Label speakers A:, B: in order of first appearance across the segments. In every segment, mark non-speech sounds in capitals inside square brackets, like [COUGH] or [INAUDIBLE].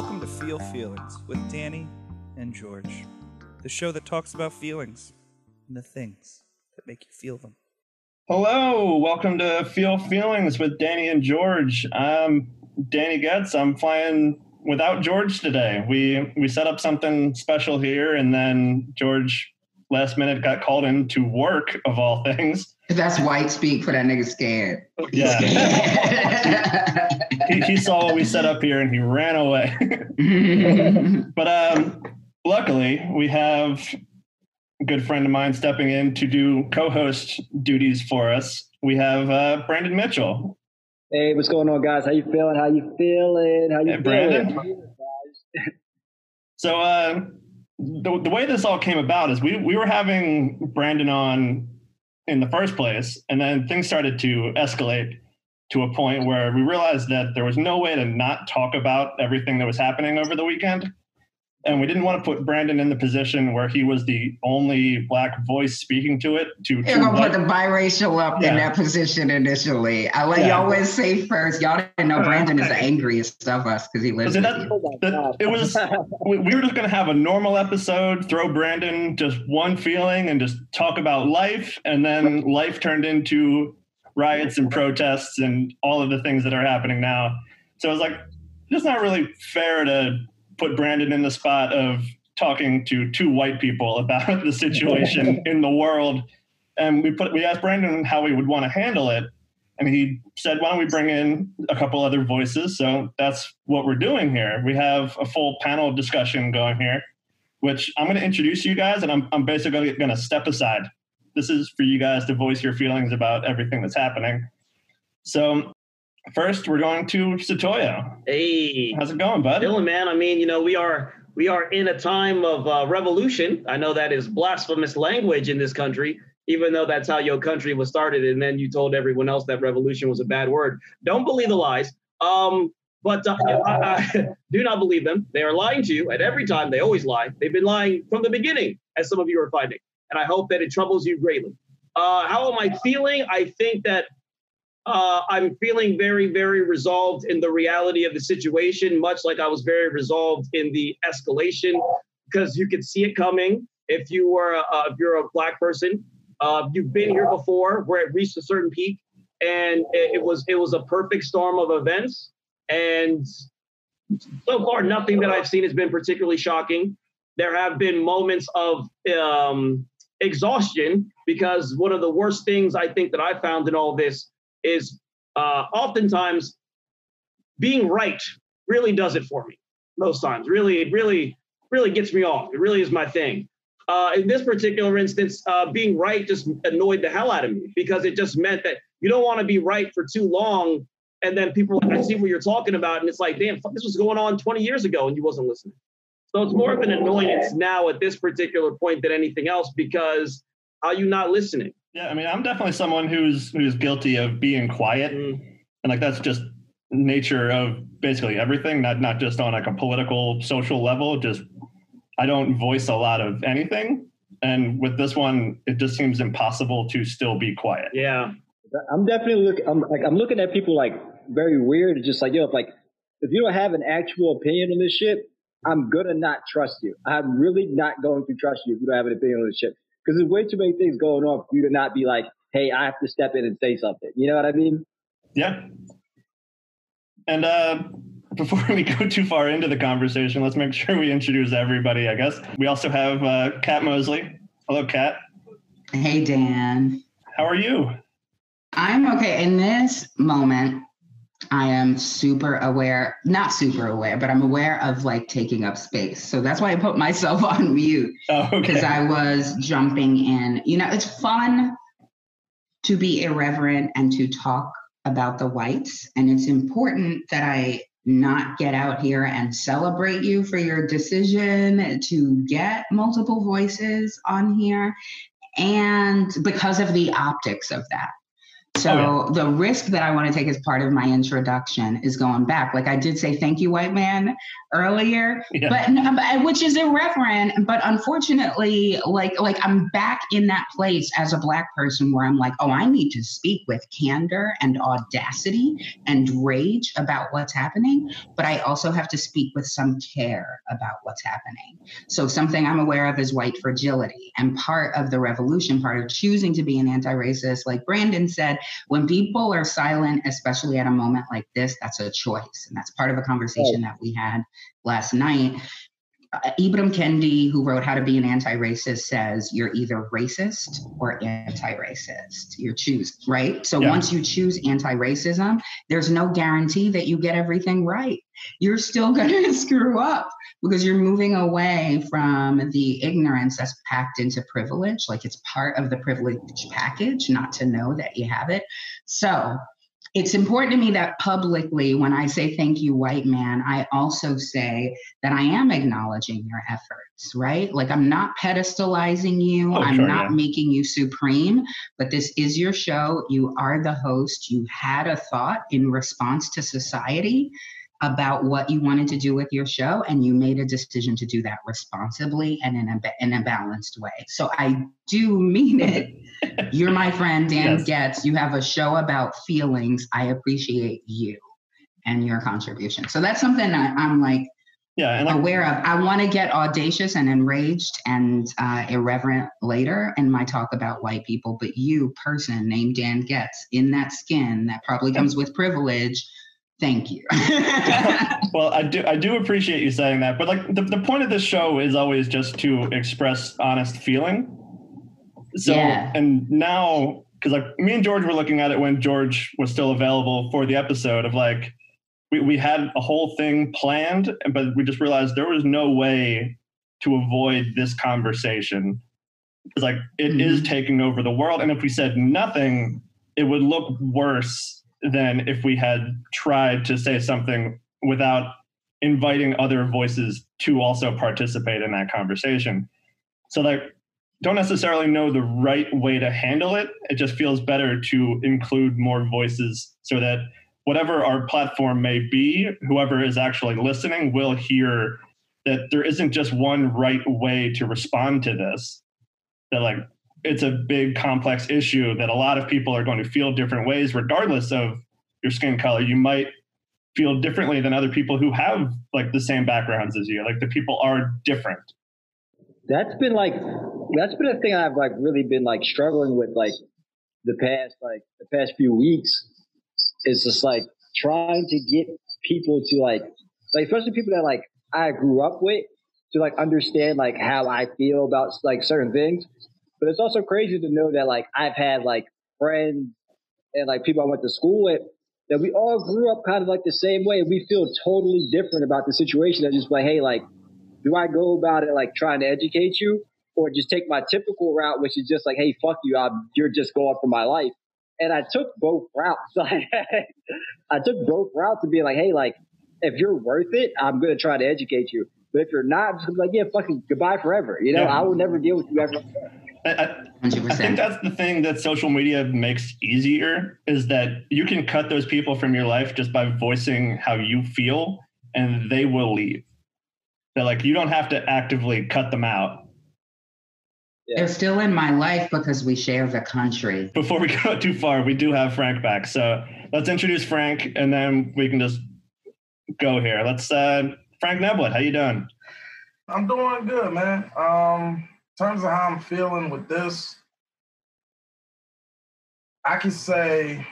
A: Welcome to Feel Feelings with Danny and George, the show that talks about feelings and the things that make you feel them.
B: Hello, welcome to Feel Feelings with Danny and George. I'm Danny Getz. I'm flying without George today. We we set up something special here, and then George last minute got called in to work of all things.
C: That's white speak for that nigga scared. He's
B: Yeah.
C: scared. [LAUGHS]
B: He, he saw what we set up here and he ran away. [LAUGHS] but um, luckily, we have a good friend of mine stepping in to do co-host duties for us. We have uh, Brandon Mitchell.
D: Hey, what's going on, guys? How you feeling? How you feeling? How you
B: Hey,
D: feeling?
B: Brandon. [LAUGHS] So uh, the, the way this all came about is we, we were having Brandon on in the first place, and then things started to escalate to a point where we realized that there was no way to not talk about everything that was happening over the weekend. And we didn't want to put Brandon in the position where he was the only black voice speaking to it. To,
C: They're gonna put the biracial up
B: Yeah.
C: in that position initially. I let
B: Yeah.
C: y'all always say first. Y'all didn't know Brandon is the [LAUGHS] angriest of us because he lives
B: that-
C: you.
D: My
B: That- it was we, we were just going to have a normal episode throw brandon just one feeling and just talk about life and then life turned into riots and protests and all of the things that are happening now so I was like it's not really fair to put brandon in the spot of talking to two white people about [LAUGHS] the situation [LAUGHS] in the world and we put we asked brandon how he would want to handle it and he said, "Why don't we bring in a couple other voices?" So that's what we're doing here. We have a full panel discussion going here, which I'm going to introduce you guys, and I'm I'm basically going to step aside. This is for you guys to voice your feelings about everything that's happening. So first, we're going to Satoya.
E: Hey,
B: How's it going, bud?
E: Dylan, man. I mean, you know, we are we are in a time of uh, revolution. I know that is blasphemous language in this country, even though that's how your country was started, and then you told everyone else that revolution was a bad word. Don't believe the lies. Um, but uh, I, I, [LAUGHS] do not believe them. They are lying to you at every time. They always lie. They've been lying from the beginning, as some of you are finding. And I hope that it troubles you greatly. Uh, how am I feeling? I think that uh, I'm feeling very, very resolved in the reality of the situation, much like I was very resolved in the escalation, because you could see it coming. If you were, uh, if you're a black person, uh, you've been here before, where it reached a certain peak, and it, it was it was a perfect storm of events. And so far, nothing that I've seen has been particularly shocking. There have been moments of um, exhaustion because one of the worst things I think that I found in all this is uh, oftentimes being right really does it for me. Most times, really, it really, really gets me off. It really is my thing. Uh, in this particular instance, uh, being right just annoyed the hell out of me because it just meant that you don't want to be right for too long, and then people like, "I see what you're talking about," and it's like, "Damn, this was going on 20 years ago, and you wasn't listening." So it's more of an annoyance now at this particular point than anything else because are you not listening?
B: Yeah, I mean, I'm definitely someone who's who's guilty of being quiet.
E: Mm.
B: and like that's just nature of basically everything not not just on like a political social level just i don't voice a lot of anything and with this one it just seems impossible to still be quiet
E: Yeah.
D: I'm definitely looking. I'm like I'm looking at people like very weird. It's just like yo, if like if you don't have an actual opinion on this shit, I'm gonna not trust you. I'm really not going to trust you if you don't have an opinion on this shit because there's way too many things going on for you to not be like, hey, I have to step in and say something. You know what I mean?
B: yeah and uh before [LAUGHS] we go too far into the conversation let's make sure we introduce everybody i guess we also have uh kat mosley hello kat
C: Hey Dan,
B: how are you
C: I'm okay. In this moment, I am super aware, not super aware, but I'm aware of like taking up space. So that's why I put myself [LAUGHS] on mute.
B: oh
C: because
B: okay
C: I was jumping in. You know, it's fun to be irreverent and to talk about the whites. And it's important that I not get out here and celebrate you for your decision to get multiple voices on here. And because of the optics of that. So oh, yeah. the risk that I want to take as part of my introduction is going back. Like I did say, thank you, white man, earlier, yeah. but uh, which is irreverent. But unfortunately, like like I'm back in that place as a black person where I'm like, oh, I need to speak with candor and audacity and rage about what's happening, but I also have to speak with some care about what's happening. So something I'm aware of is white fragility, and part of the revolution, part of choosing to be an anti-racist, like Brandon said, when people are silent, especially at a moment like this, that's a choice, and that's part of a conversation that we had last night. Uh, Ibram Kendi, who wrote How to Be an Anti-Racist, says you're either racist or anti-racist. You choose, right? So yeah. once you choose anti-racism, there's no guarantee that you get everything right. You're still [LAUGHS] going to screw up because you're moving away from the ignorance that's packed into privilege. Like it's part of the privilege package not to know that you have it. So it's important to me that publicly, when I say thank you, white man, I also say that I am acknowledging your efforts, right? Like I'm not pedestalizing you, oh, I'm sure, not yeah. making you supreme, but this is your show. You are the host. You had a thought in response to society about what you wanted to do with your show and you made a decision to do that responsibly and in a, in a balanced way. So i do mean it. You're my friend dan yes. getz you have a show about feelings. I appreciate you and your contribution. So that's something I, i'm like yeah, and aware of. I want to get audacious and enraged and uh, irreverent later in my talk about white people, but you, person named Dan Getz, in that skin that probably comes with privilege, thank you [LAUGHS]
B: well i do i do appreciate you saying that but like the, the point of this show is always just to express honest feeling so yeah. and now because like me and george were looking at it when george was still available for the episode of like we, we had a whole thing planned but we just realized there was no way to avoid this conversation it's like it mm-hmm. is taking over the world and if we said nothing it would look worse than if we had tried to say something without inviting other voices to also participate in that conversation. So like don't necessarily know the right way to handle it. It just feels better to include more voices so that whatever our platform may be, whoever is actually listening will hear that there isn't just one right way to respond to this. That like it's a big complex issue that a lot of people are going to feel different ways regardless of your skin color. You might feel differently than other people who have like the same backgrounds as you like the people are different.
D: That's been like that's been a thing i've like really been like struggling with like the past like the past few weeks. Is just like trying to get people to like like especially people that like i grew up with to like understand like how i feel about like certain things but it's also crazy to know that like I've had like friends and like people I went to school with that we all grew up kind of like the same way. We feel totally different about the situation. That just like, hey, like, do I go about it like trying to educate you, or just take my typical route, which is just like, hey, fuck you, I'm, you're just going for my life. And I took both routes. [LAUGHS] I took both routes to be like, hey, like, if you're worth it, I'm gonna try to educate you. But if you're not, I'm just like, yeah, fucking goodbye forever. You know, yeah. I will never deal with you ever.
B: I, I, think that's the thing that social media makes easier is that you can cut those people from your life just by voicing how you feel and they will leave. That like you don't have to actively cut them out.
C: They're still in my life because we share the country.
B: Before we [LAUGHS] go too far, we do have Frank back. So let's introduce Frank and then we can just go here. Let's uh Frank Neblett, how you doing?
F: I'm doing good, man. Um terms of how I'm feeling with this, I can say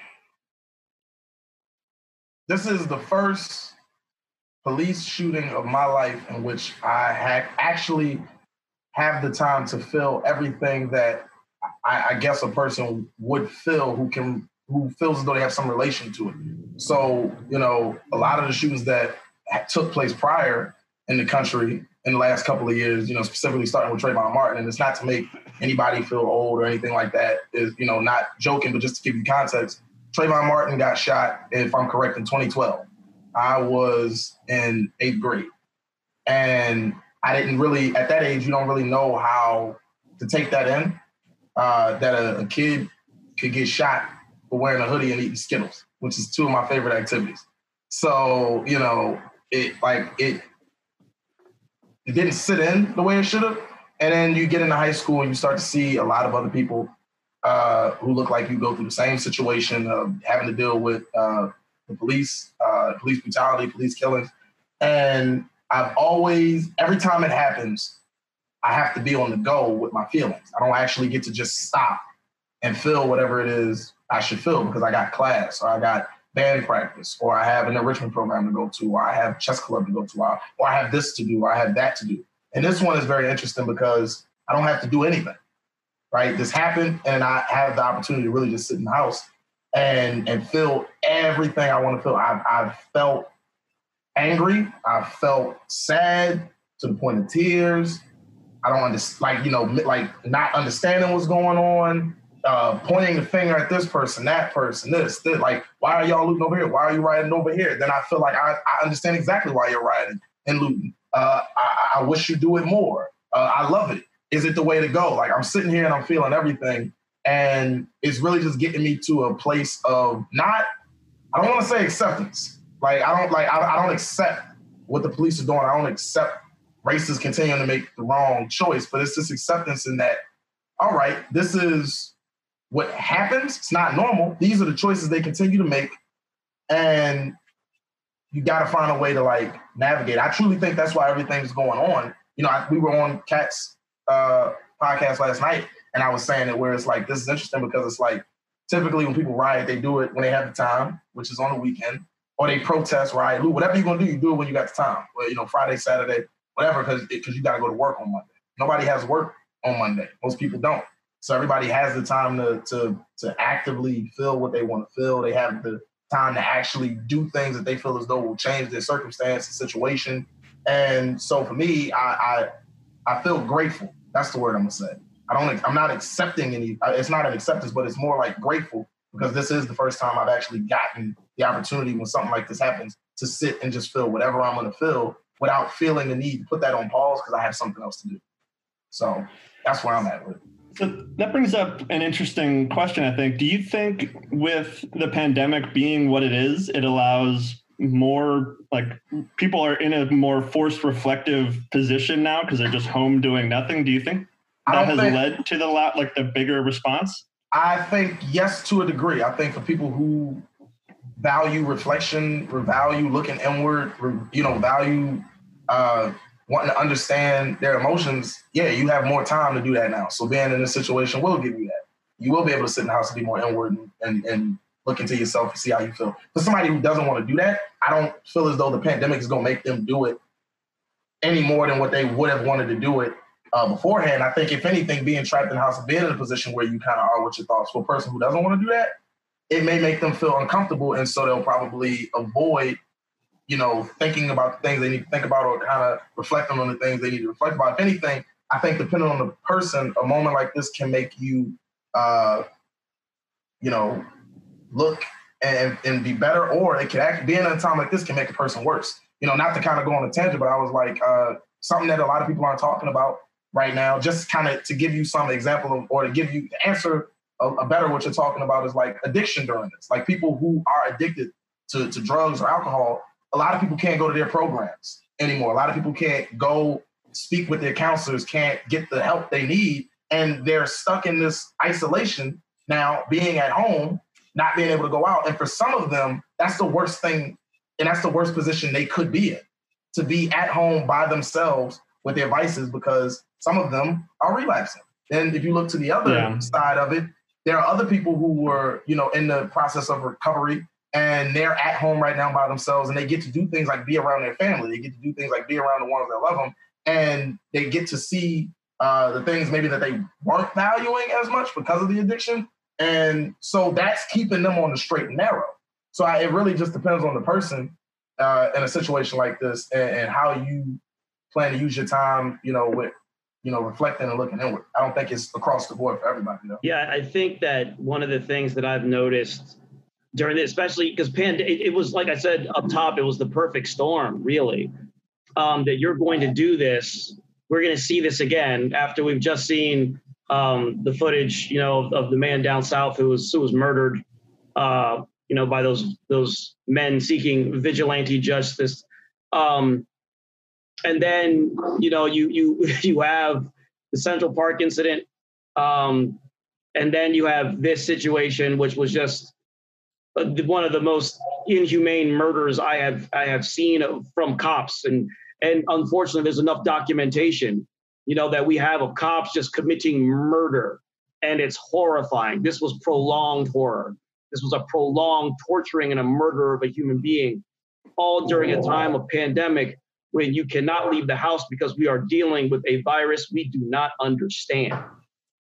F: this is the first police shooting of my life in which I had actually have the time to feel everything that I, I, guess a person would feel who can who feels as though they have some relation to it. So you know, a lot of the shootings that took place prior in the country in the last couple of years, you know, specifically starting with Trayvon Martin. And it's not to make anybody feel old or anything like that. Is you know, not joking, but just to give you context, Trayvon Martin got shot, if I'm correct, in 2012. I was in eighth grade. And I didn't really, at that age, you don't really know how to take that in. Uh, that a, a kid could get shot for wearing a hoodie and eating Skittles, which is two of my favorite activities. So, you know, it like it it didn't sit in the way it should have. And then you get into high school and you start to see a lot of other people uh, who look like you go through the same situation of having to deal with uh, the police, uh, police brutality, police killings. And I've always, every time it happens, I have to be on the go with my feelings. I don't actually get to just stop and feel whatever it is I should feel because I got class or I got band practice or I have an enrichment program to go to or I have chess club to go to or, I have this to do or I have that to do. And this one is very interesting because I don't have to do anything, right? This happened and I have the opportunity to really just sit in the house and and feel everything I want to feel. I've, I've felt angry. I've felt sad to the point of tears. I don't understand, like, you know, like not understanding what's going on, uh, pointing the finger at this person, that person, this, this. Like, why are y'all looting over here? Why are you rioting over here? Then I feel like I, I understand exactly why you're rioting and looting. Uh, I, I, wish you do it more. Uh, I love it. Is it the way to go? Like, I'm sitting here and I'm feeling everything. And it's really just getting me to a place of not, I don't want to say acceptance. Like, I don't like, I, I don't accept what the police are doing. I don't accept racists continuing to make the wrong choice, but it's this acceptance in that, all right, this is what happens. It's not normal. These are the choices they continue to make. And you got to find a way to like navigate. I truly think that's why everything's going on. You know, I, we were on Kat's uh, podcast last night, and I was saying it where it's like, this is interesting because it's like typically when people riot, they do it when they have the time, which is on the weekend, or they protest, riot, whatever you're going to do, you do it when you got the time. Well, you know, Friday, Saturday, whatever, because you got to go to work on Monday. Nobody has work on Monday. Most people don't. So everybody has the time to to to actively feel what they want to feel. They have the time to actually do things that they feel as though will change their circumstance and situation. And so for me, I I, I feel grateful. That's the word I'm gonna say. I don't. I'm not accepting any. Uh, it's not an acceptance, but it's more like grateful because this is the first time I've actually gotten the opportunity when something like this happens to sit and just feel whatever I'm gonna feel without feeling the need to put that on pause because I have something else to do. So that's where I'm at with it.
B: So that brings up an interesting question, I think. Do you think with the pandemic being what it is, it allows more like people are in a more forced reflective position now because they're just home doing nothing? Do you think that has think, led to the lot like the bigger response?
F: I think yes to a degree. I think for people who value reflection, value looking inward, you know, value uh, wanting to understand their emotions, yeah, you have more time to do that now. So being in this situation will give you that. You will be able to sit in the house and be more inward and, and, and look into yourself and see how you feel. For somebody who doesn't want to do that, I don't feel as though the pandemic is going to make them do it any more than what they would have wanted to do it uh, beforehand. I think if anything, being trapped in the house, being in a position where you kind of are with your thoughts for a person who doesn't want to do that, it may make them feel uncomfortable, and so they'll probably avoid you know, thinking about the things they need to think about or kind of reflecting on the things they need to reflect about. If anything, I think depending on the person, a moment like this can make you, uh, you know, look and, and be better, or it can actually, being in a time like this can make a person worse. You know, not to kind of go on a tangent, but I was like, uh, something that a lot of people aren't talking about right now, just kind of to give you some example of, or to give you the answer a, a better what you're talking about is like addiction during this. Like people who are addicted to, to drugs or alcohol, a lot of people can't go to their programs anymore. A lot of people can't go speak with their counselors, can't get the help they need, and they're stuck in this isolation now, being at home, not being able to go out. And for some of them, that's the worst thing, and that's the worst position they could be in to be at home by themselves with their vices because some of them are relapsing. And if you look to the other yeah. side of it, there are other people who were, you know, in the process of recovery and they're at home right now by themselves and they get to do things like be around their family they get to do things like be around the ones that love them and they get to see uh, the things maybe that they weren't valuing as much because of the addiction and so that's keeping them on the straight and narrow so I, it really just depends on the person uh, in a situation like this and, and how you plan to use your time you know with you know, reflecting and looking inward. I don't think it's across the board for everybody. Though.
E: Yeah, I think that one of the things that I've noticed during this, especially because Pand, it, it, was like I said up top, it was the perfect storm, really. Um, that you're going to do this. We're going to see this again after we've just seen um, the footage, you know, of, of, the man down south who was who was murdered uh, you know, by those those men seeking vigilante justice. Um, and then you know you you [LAUGHS] you have the Central Park incident, um, and then you have this situation, which was just one of the most inhumane murders I have I have seen from cops, and and unfortunately, there's enough documentation, you know, that we have of cops just committing murder, and it's horrifying. This was prolonged horror. This was a prolonged torturing and a murder of a human being, all during a time of pandemic when you cannot leave the house because we are dealing with a virus we do not understand.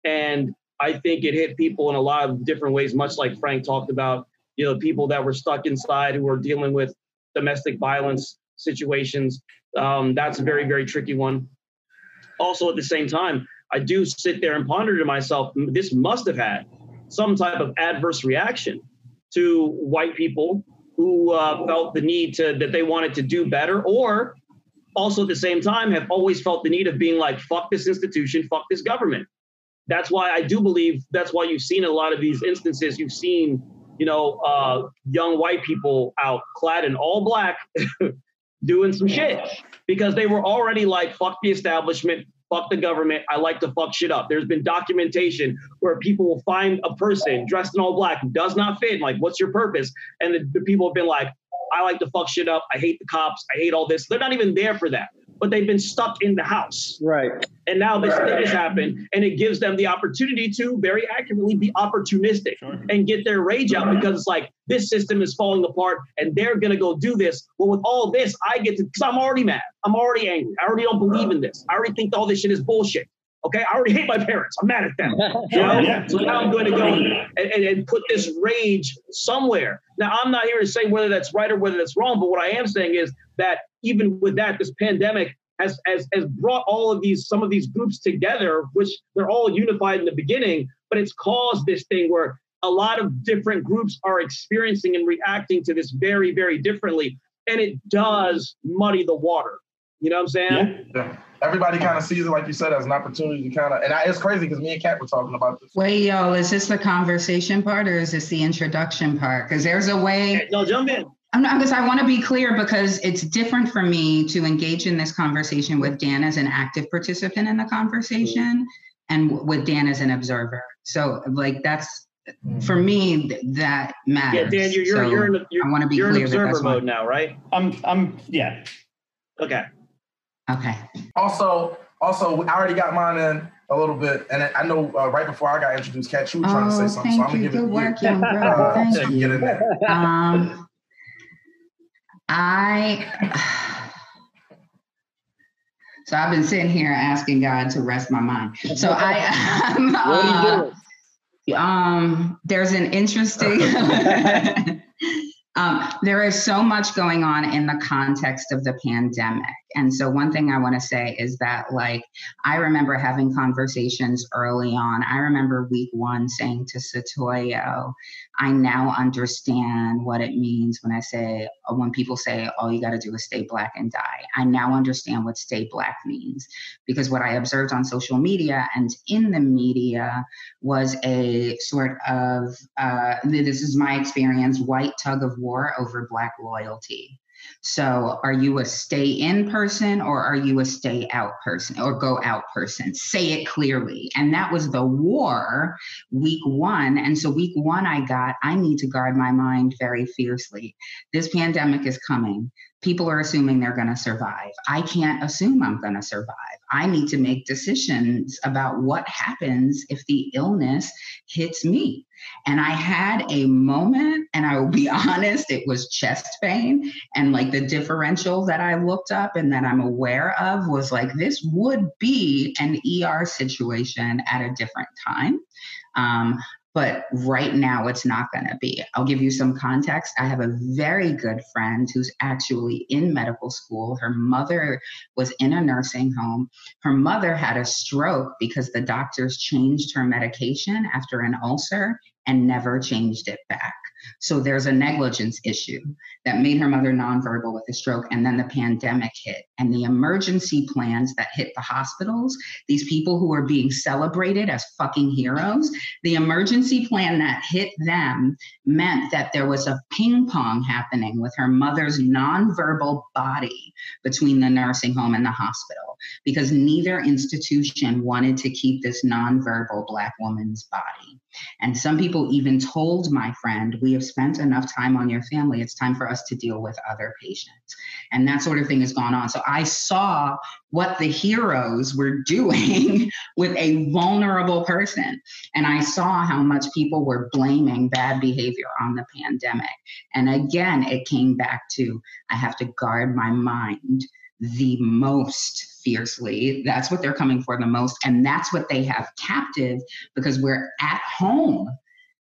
E: And I think it hit people in a lot of different ways, much like Frank talked about, you know, people that were stuck inside who were dealing with domestic violence situations. Um, that's a very, very tricky one. Also, at the same time, I do sit there and ponder to myself, this must have had some type of adverse reaction to white people who uh, felt the need to that they wanted to do better, or also at the same time have always felt the need of being like, fuck this institution, fuck this government. That's why I do believe that's why you've seen a lot of these instances. You've seen, you know, uh, young white people out clad in all black [LAUGHS] doing some shit because they were already like, fuck the establishment, fuck the government. I like to fuck shit up. There's been documentation where people will find a person dressed in all black who does not fit. Like, what's your purpose? And the, the people have been like, I like to fuck shit up. I hate the cops. I hate all this. They're not even there for that, but they've been stuck in the house.
D: Right.
E: And now this thing has happened, and it gives them the opportunity to very accurately be opportunistic
A: Sure.
E: and get their rage out because it's like this system is falling apart and they're gonna go do this. Well, with all this, I get to because I'm already mad. I'm already angry. I already don't believe in this. I already think all this shit is bullshit. Okay, I already hate my parents. I'm mad at them. [LAUGHS] You know?
B: Yeah.
E: So now I'm going to go and, and, and put this rage somewhere. Now, I'm not here to say whether that's right or whether that's wrong, but what I am saying is that even with that, this pandemic has, has, has brought all of these, some of these groups together, which they're all unified in the beginning, but it's caused this thing where a lot of different groups are experiencing and reacting to this very, very differently. And it does muddy the water. You know what I'm saying?
F: Yeah. Everybody kind of sees it, like you said, as an opportunity to kind of, and I, it's crazy because me and Kat were talking about this.
C: Wait, yo, is this the conversation part or is this the introduction part? Because there's a way.
E: No, jump in.
C: I'm not because I want to be clear because it's different for me to engage in this conversation with Dan as an active participant in the conversation and with Dan as an observer. So, like, that's for me th- that matters. Yeah.
E: Dan, you're, you're,
C: So
E: you're in, you're,
C: I want to be
E: you're in
C: clear that
E: observer
C: that's what-
E: mode now, right?
B: I'm, I'm, yeah.
E: Okay.
C: Okay.
F: Also, also, I already got mine in a little bit, and I know uh, right before I got introduced, Kat, you were trying to say
C: Oh,
F: something, so I'm gonna
C: you.
F: give it
C: Good
F: to
C: work,
F: you.
C: young
F: Uh.
C: Thank
F: so you can
C: you.
F: get in there.
C: Um, I. [SIGHS] So I've been sitting here asking God to rest my mind. So I. um, [LAUGHS]
D: What are you
C: uh,
D: doing?
C: um, there's an interesting. [LAUGHS] [LAUGHS] um, there is so much going on in the context of the pandemic, and so one thing I want to say is that, like, I remember having conversations early on. I remember week one saying to Satoyo, I now understand what it means when I say, when people say, all you got to do is stay black and die. I now understand what stay black means because what I observed on social media and in the media was a sort of, uh, this is my experience, white tug of war over black loyalty. So, are you a stay in person or are you a stay out person or go out person? Say it clearly. And that was the war week one. And so, week one, I got, I need to guard my mind very fiercely. This pandemic is coming. People are assuming they're going to survive. I can't assume I'm going to survive. I need to make decisions about what happens if the illness hits me. And I had a moment, and I will be [LAUGHS] honest, it was chest pain. And like the differential that I looked up and that I'm aware of was like, this would be an ER situation at a different time. Um, but right now it's not going to be. I'll give you some context. I have a very good friend who's actually in medical school. Her mother was in a nursing home. Her mother had a stroke because the doctors changed her medication after an ulcer and never changed it back. So there's a negligence issue that made her mother nonverbal with a stroke. And then the pandemic hit and the emergency plans that hit the hospitals, these people who are being celebrated as fucking heroes, the emergency plan that hit them meant that there was a ping pong happening with her mother's nonverbal body between the nursing home and the hospital because neither institution wanted to keep this nonverbal Black woman's body. And some people even told my friend, We have spent enough time on your family. It's time for us to deal with other patients. And that sort of thing has gone on. So I saw what the heroes were [LAUGHS] doing with a vulnerable person. And I saw how much people were blaming bad behavior on the pandemic. And again, it came back to I have to guard my mind the most fiercely. That's what they're coming for the most. And that's what they have captive because we're at home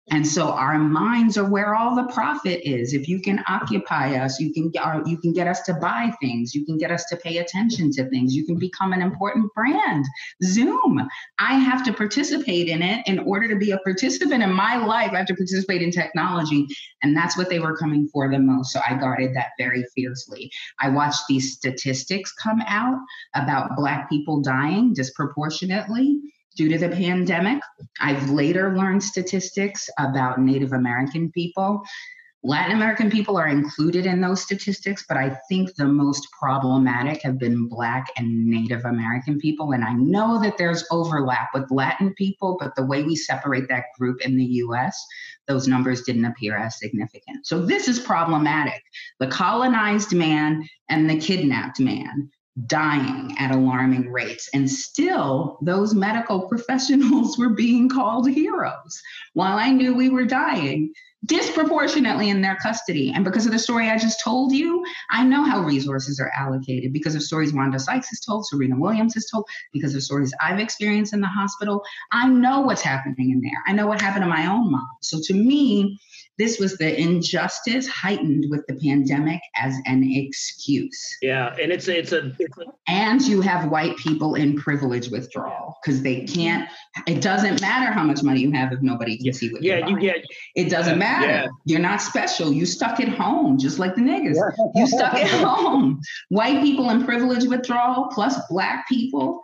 C: and so our minds are where all the profit is. If you can occupy us, you can get, uh, you can get us to buy things, you can get us to pay attention to things, you can become an important brand. Zoom, I have to participate in it in order to be a participant in my life. I have to participate in technology, and that's what they were coming for the most. So I guarded that very fiercely. I watched these statistics come out about Black people dying disproportionately due to the pandemic. I've later learned statistics about Native American people. Latin American people are included in those statistics, but I think the most problematic have been Black and Native American people. And I know that there's overlap with Latin people, but the way we separate that group in the US, those numbers didn't appear as significant. So this is problematic. The colonized man and the kidnapped man dying at alarming rates. And still, those medical [LAUGHS] professionals were being called heroes while I knew we were dying disproportionately in their custody. And because of the story I just told you, I know how resources are allocated because of stories Wanda Sykes has told, Serena Williams has told, because of stories I've experienced in the hospital. I know what's happening in there. I know what happened to my own mom. So to me, this was the injustice heightened with the pandemic as an excuse.
E: Yeah, and it's a, it's a, it's a
C: and you have white people in privilege withdrawal because they can't. It doesn't matter how much money you have if nobody can see what.
E: Yeah, you get.
C: It doesn't matter. Yeah. You're not special. You stuck at home, just like the niggas. You stuck at [LAUGHS] home. White people in privilege withdrawal plus black people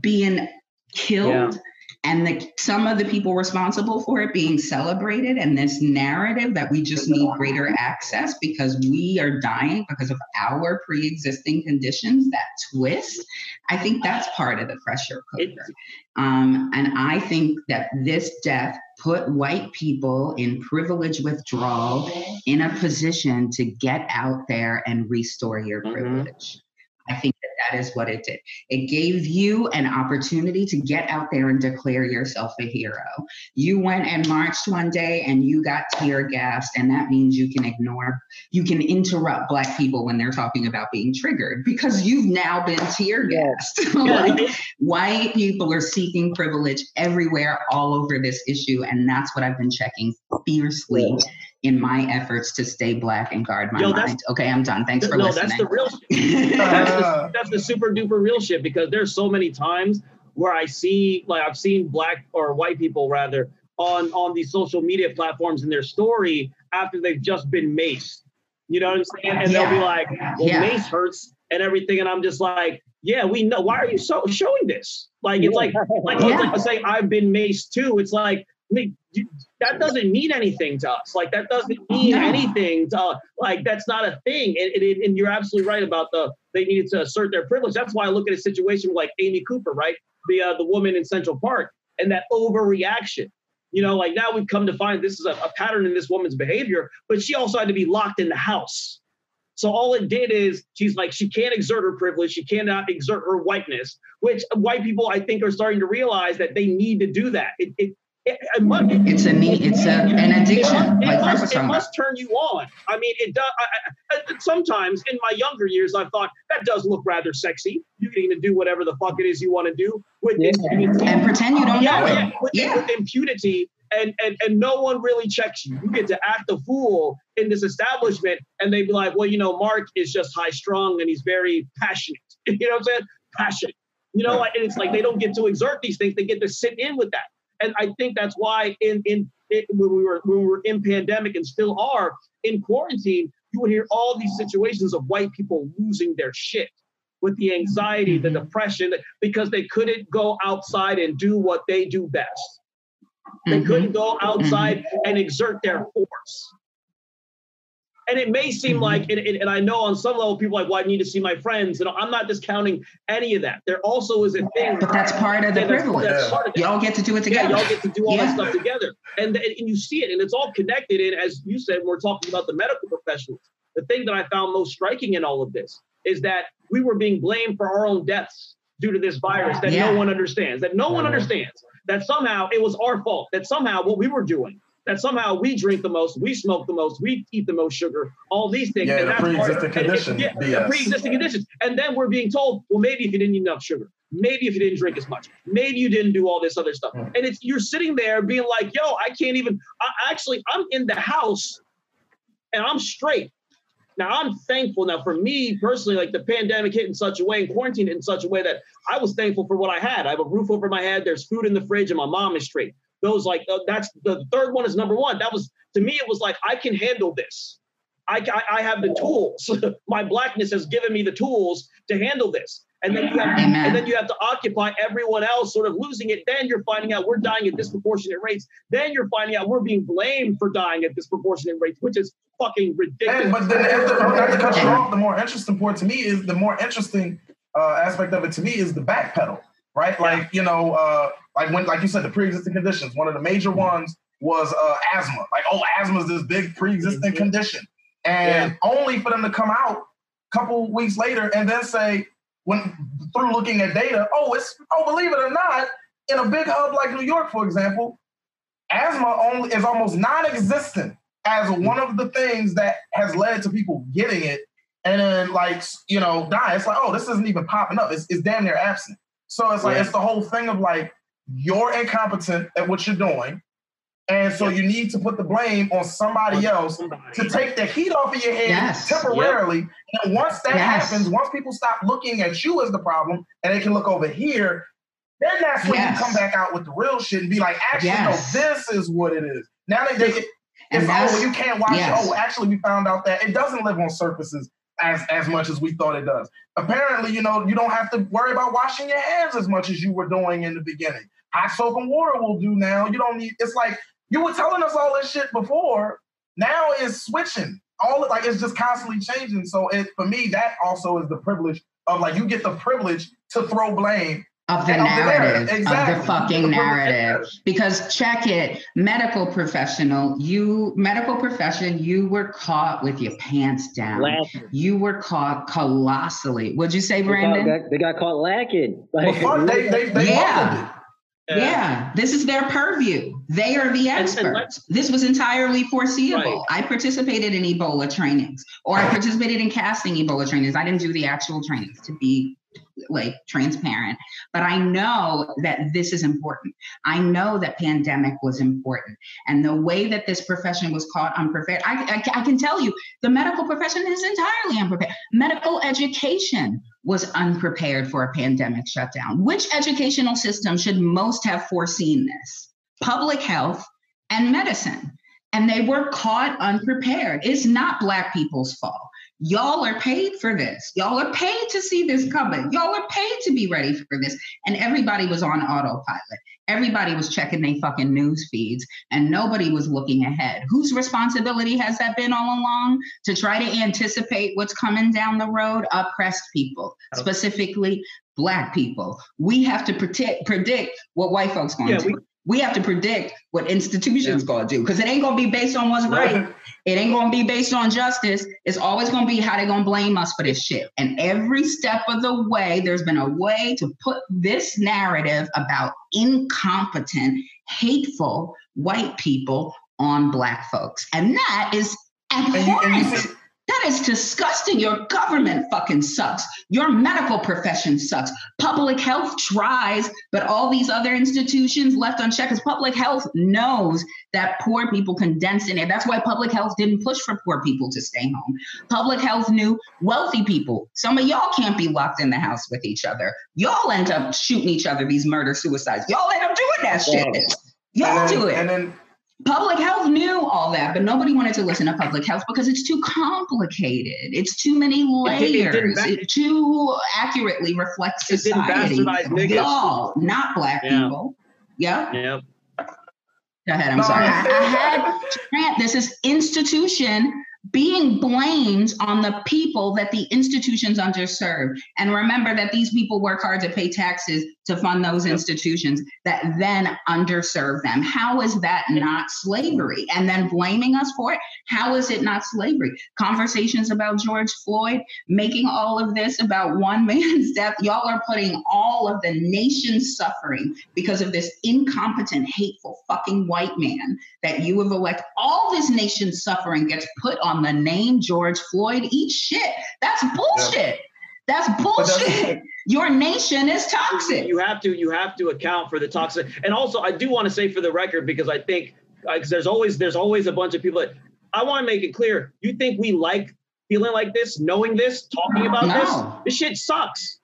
C: being killed. And the, some of the people responsible for it being celebrated and this narrative that we just need greater access because we are dying because of our pre-existing conditions that twist i think that's part of the pressure cooker um, and i think that this death put white people in privilege withdrawal in a position to get out there and restore your mm-hmm. privilege I think that is what it did. It gave you an opportunity to get out there and declare yourself a hero. You went and marched one day and you got tear gassed, and that means you can ignore, you can interrupt Black people when they're talking about being triggered because you've now been tear gassed. [LAUGHS] like, white people are seeking privilege everywhere, all over this issue, and that's what I've been checking fiercely. In my efforts to stay black and guard my Yo, mind. Okay, I'm done. Thanks for no, listening.
E: that's the real. [LAUGHS] that's, the, that's the super duper real shit because there's so many times where I see like I've seen black or white people rather on on these social media platforms in their story after they've just been maced. You know what I'm saying? And yeah. they'll be like, "Well, yeah. mace hurts and everything," and I'm just like, "Yeah, we know. Why are you so showing this? Like, it's like like, yeah. like say I've been maced too. It's like mean, that doesn't mean anything to us. Like that doesn't mean anything to like that's not a thing. And, and, and, you're absolutely right about the they needed to assert their privilege. That's why I look at a situation like Amy Cooper, right? The uh, the woman in Central Park and that overreaction. You know, like now we've come to find this is a, a pattern in this woman's behavior, but she also had to be locked in the house. So all it did is she's like she can't exert her privilege, she cannot exert her whiteness, which white people I think are starting to realize that they need to do that. It, it, it, it must,
C: it's a need. It's a, an addiction.
E: It, like must, it must turn you on. I mean, it does. I, I, sometimes in my younger years, I thought that does look rather sexy. You can do whatever the fuck it is you want to do with
C: yeah. impunity. and pretend you don't
E: yeah,
C: know
E: yeah, with, yeah. with impunity. And, and and no one really checks you. You get to act a fool in this establishment, and they be like, "Well, you know, Mark is just high strung and he's very passionate." [LAUGHS] you know what I'm saying? Passionate. You know, and it's like they don't get to exert these things; they get to sit in with that and I think that's why in in it, when we were when we were in pandemic and still are in quarantine, you would hear all these situations of white people losing their shit with the anxiety, the
C: Mhm.
E: depression, because they couldn't go outside and do what they do best. They
C: Mhm.
E: couldn't go outside and exert their force. And it may seem
C: Mhm.
E: like, and, and, I know on some level, people are like, well, I need to see my friends. And I'm not discounting any of that. There also is a thing.
C: But that's part of the
E: Yeah, that's-
C: privilege.
E: that's part of.
C: Y'all get to do it
E: Yeah,
C: together.
E: y'all get to do all
C: Yeah.
E: that stuff together. And, and you see it, and it's all connected. And as you said, we're talking about the medical professionals. The thing that I found most striking in all of this is that we were being blamed for our own deaths due to this virus that
C: Yeah.
E: no one understands, that no one
F: Mhm.
E: understands, that somehow it was our fault, that somehow what we were doing, that somehow we drink the most, we smoke the most, we eat the most sugar, all these things.
F: Yeah,
E: and
F: the pre-existing
E: it-
F: condition
E: Yeah, pre-existing conditions. And then we're being told, well, maybe if you didn't eat enough sugar, maybe if you didn't drink as much, maybe you didn't do all this other stuff.
F: Mm.
E: And it's you're sitting there being like, yo, I can't even I actually I'm in the house and I'm straight. Now I'm thankful. Now for me personally, like the pandemic hit in such a way and quarantine in such a way that I was thankful for what I had. I have a roof over my head. There's food in the fridge, and my mom is straight. Those like uh, that's the third one is number one. That was to me. It was like I can handle this. I, I, I have the tools. [LAUGHS] my blackness has given me the tools to handle this. And then you have
C: Amen.
E: and then you have to occupy everyone else sort of losing it. Then you're finding out we're dying at disproportionate rates. Then you're finding out we're being blamed for dying at disproportionate rates, which is fucking ridiculous.
F: And, but then, the, the, not to cut you off, the more interesting part to me is the more interesting uh, aspect of it to me is the backpedal, right? Like you know, uh, like when, like you said, the pre-existing conditions. One of the major ones was uh, asthma. Like, oh, asthma is this big pre-existing
E: Mhm.
F: condition, and only for them to come out a couple weeks later and then say, when through looking at data, oh, it's oh, believe it or not, in a big hub like New York, for example, asthma only is almost non-existent as one of the things that has led to people getting it and then like you know die it's like oh this isn't even popping up it's, it's damn near absent so it's like
E: Yeah.
F: it's the whole thing of like you're incompetent at what you're doing and so you need to put the blame on somebody else to take the heat off of your head
C: Yes.
F: temporarily and once that
C: Yes.
F: happens once people stop looking at you as the problem and they can look over here then that's when you come back out with the real shit and be like actually no this is what it is now they it it's oh you can't watch it. Oh, actually we found out that it doesn't live on surfaces as as much as we thought it does. Apparently, you know, you don't have to worry about washing your hands as much as you were doing in the beginning. Hot soap and water will do now. You don't need it's like you were telling us all this shit before. Now it's switching. All like it's just constantly changing. So it for me, that also is the privilege of like you get the privilege to throw blame
C: of the
F: Of narrative,
C: narrative, of
F: exactly.
C: the fucking narrative. Because check it, medical professional, you medical profession, you were caught with your pants down.
D: Lacking.
C: You were caught colossally. What'd you say,
D: They got,
C: Brandon?
D: they got caught lacking. Like,
F: But fuck, they they they
C: Yeah. Yeah, this is their purview. They are the experts. this was entirely foreseeable.
E: Right.
C: I participated in Ebola trainings, or I participated in casting Ebola trainings. I didn't do the actual trainings to be like transparent, but I know that this is important. I know that pandemic was important, and the way that this profession was caught unprepared. I, I, I can tell you, the medical profession is entirely unprepared. Medical education was unprepared for a pandemic shutdown. Which educational system should most have foreseen this? Public health and medicine. And they were caught unprepared. It's not Black people's fault. Y'all are paid for this. Y'all are paid to see this coming. Y'all are paid to be ready for this. And everybody was on autopilot. Everybody was checking their fucking news feeds and nobody was looking ahead. Whose responsibility has that been all along? To try to anticipate what's coming down the road? Oppressed people, oh. specifically Black people. We have to predict, predict what white folks going
E: Yeah,
C: to do. We, have to predict what institutions going to do because it ain't to be based on what's right. It ain't gonna be based on justice. It's always gonna be how they gonna blame us for this shit. And every step of the way, there's been a way to put this narrative about incompetent, hateful white people on black folks. And that is
F: And you, and
C: abhorrent.
F: see,
C: That is disgusting. Your government fucking sucks. Your medical profession sucks. Public health tries, but all these other institutions left unchecked because public health knows that poor people condense in it. That's why public health didn't push for poor people to stay home. Public health knew wealthy people. Some of y'all can't be locked in the house with each other. Y'all end up shooting each other, these murder suicides. Y'all end up doing that shit. Y'all
F: then,
C: do it.
F: And then
C: Public health knew all that, but nobody wanted to listen to public health because it's too complicated. It's too many
E: It did- it didn't
C: layers. It, too accurately reflects
E: It didn't
C: society.
E: bastardize.
C: Y'all, not black
E: Yeah.
C: people. Yep.
E: Yeah.
C: Go ahead. I'm
F: No,
C: sorry. I,
F: I-
C: I had Grant. This is institution being blamed on the people that the institutions underserve. And remember that these people work hard to pay taxes to fund those institutions that then underserve them. How is that not slavery? And then blaming us for it? How is it not slavery? Conversations about George Floyd, making all of this about [LAUGHS] one man's death. Y'all are putting all of the nation's suffering because of this incompetent, hateful fucking white man that you have elected. All this nation's suffering gets put on the name George Floyd. Eat shit. That's bullshit. That's
F: that's-
C: bullshit. Your nation is toxic.
E: You have to you have to account for the toxic. And also, I do want to say for the record because I think uh, because there's always there's always a bunch of people that I want to make it clear. You think we like feeling like this, knowing this, talking about
C: No.
E: this? This shit sucks.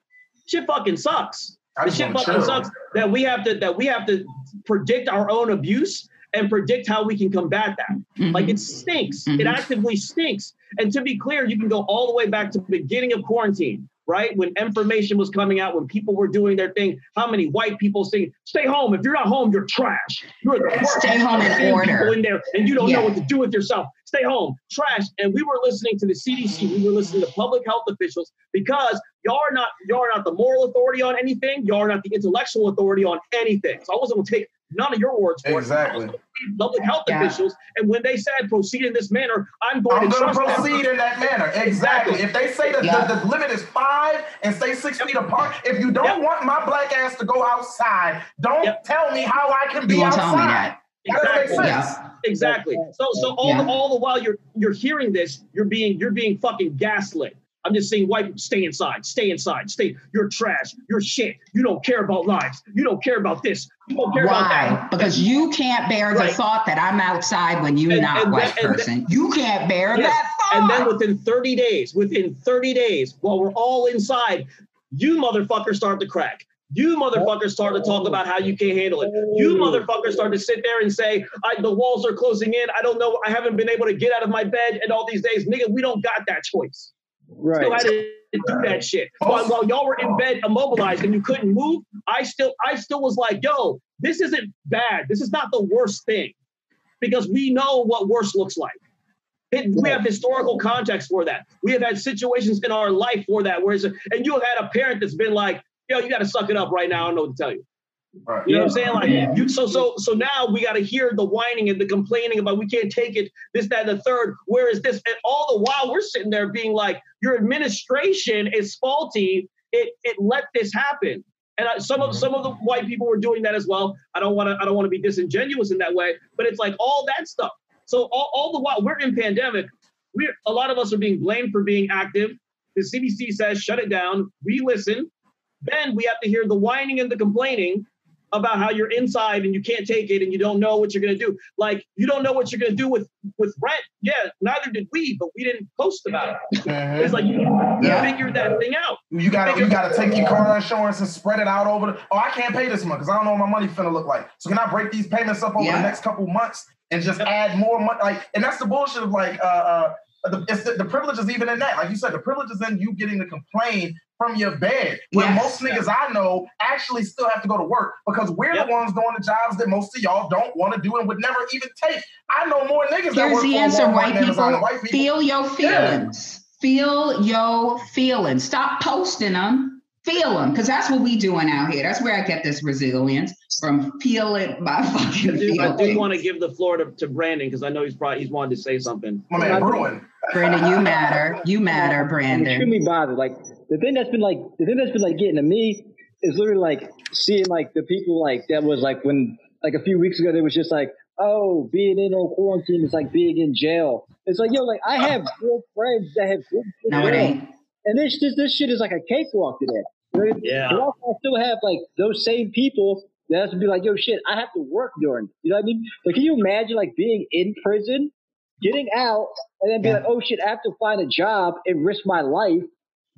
E: Shit fucking sucks. The shit fucking
F: chill.
E: sucks that we have to that we have to predict our own abuse and predict how we can combat that.
C: Mhm.
E: Like it stinks. It
C: Mhm.
E: actively stinks. And to be clear, you can go all the way back to the beginning of quarantine, right? When information was coming out, when people were doing their thing, how many white people saying, stay home. If you're not home, you're trash. You're the worst.
C: Stay home in order.
E: People in there and you don't know
C: Yeah.
E: what to do with yourself. Stay home. Trash. And we were listening to the CDC. We were listening to public health officials because y'all are not y'all are not the moral authority on anything. Y'all are not the intellectual authority on anything. So I wasn't gonna take none of your words for
F: Exactly.
E: it. Public health
C: Yeah.
E: officials, and when they said proceed in this manner, I'm going
F: I'm
E: to
F: going to
E: trust them.
F: proceed in that manner. Exactly. If they say that
C: Yeah.
F: the, the limit is five and stay six feet apart, if you don't
E: Yep.
F: want my black ass to go outside, don't
E: Yep.
F: tell me how I can be
C: You won't
F: outside.
C: tell me that.
F: That doesn't make
E: Exactly.
C: Yeah.
E: Exactly. So so all
C: Yeah.
E: the, all the while you're you're hearing this, you're being you're being fucking gaslit. I'm just saying, white, people, stay inside, stay inside, stay. You're trash. You're shit. You don't care about lives. You don't care about this. You don't care about
C: Why?
E: that.
C: Because you can't bear the thought that I'm outside when you're
E: And-
C: not
E: and
C: white
E: that- and that-
C: person. you can't bear
E: Yes.
C: that thought.
E: And then within 30 days, within 30 days, while we're all inside, you motherfuckers start to crack. You motherfuckers start to talk about how you can't handle it. You motherfuckers start to sit there and say, I, the walls are closing in. I don't know. I haven't been able to get out of my bed and all these days. Nigga, we don't got that choice.
D: Right.
E: Still had to do that shit. While, while y'all were in bed immobilized and you couldn't move, I still I still was like, yo, this isn't bad. This is not the worst thing. Because we know what worse looks like. It- we have historical context for that. We have had situations in our life for that. Whereas, and you have had a parent that's been like, yo, you got to suck it up right now. I don't know what to tell you.
F: Right.
E: You know what I'm saying? Like you so so so now we gotta hear the whining and the complaining about we can't take it, this, that, and the third. Where is this? And all the while we're sitting there being like, your administration is faulty. It it let this happen. And I, some of mm-hmm. some of the white people were doing that as well. I don't want to I don't want to be disingenuous in that way, but it's like all that stuff. So all, all the while we're in pandemic, we're a lot of us are being blamed for being active. The CDC says shut it down. We listen. Then we have to hear the whining and the complaining about how you're inside and you can't take it and you don't know what you're going to do. Like you don't know what you're going to do with with rent. Yeah, neither did we, but we didn't post about it.
F: Mhm.
E: It's like you
C: Yeah.
E: figure that thing out.
F: You gotta you gotta take your car insurance and spread it out over the oh I can't pay this month because I don't know what my money finna look like. So can I break these payments up over
C: Yeah.
F: the next couple months and just
E: Yep.
F: add more money? Like and that's the bullshit of like uh uh the, it's the, the privilege is even in that. Like you said, the privilege is in you getting to complain from your bed. When
C: Yes.
F: most niggas I know actually still have to go to work because we're
E: Yep.
F: the ones doing the jobs that most of y'all don't want to do and would never even take. I know more niggas that
C: Here's
F: work
C: the
F: for
C: answer,
F: Walmart
C: white
F: and
C: people.
F: white people.
C: Feel your feelings. Feel your feelings. Stop posting them. Feel them, because that's what we doing out here. That's where I get this resilience from. Feel it by [LAUGHS]
E: I
C: fucking
E: do, I do want to give the floor to, to Brandon because I know he's probably he's wanted to say something.
F: My man Bruin.
C: Brandon, you matter. You matter, Brandon.
D: I'm
C: Brandon.
D: extremely bothered. Like the thing that's been like the thing that's been like getting to me is literally like seeing like the people like that was like when like a few weeks ago they was just like oh being in on quarantine is like being in jail. It's like yo like I have real friends that have been in
C: No, it ain't.
D: and this this this shit is like a cakewalk to them. Right?
E: Yeah.
D: But also I still have like those same people that has to be like yo shit I have to work during. it. You know what I mean? Like can you imagine like being in prison, getting out, and then be
C: Yeah.
D: like oh shit I have to find a job and risk my life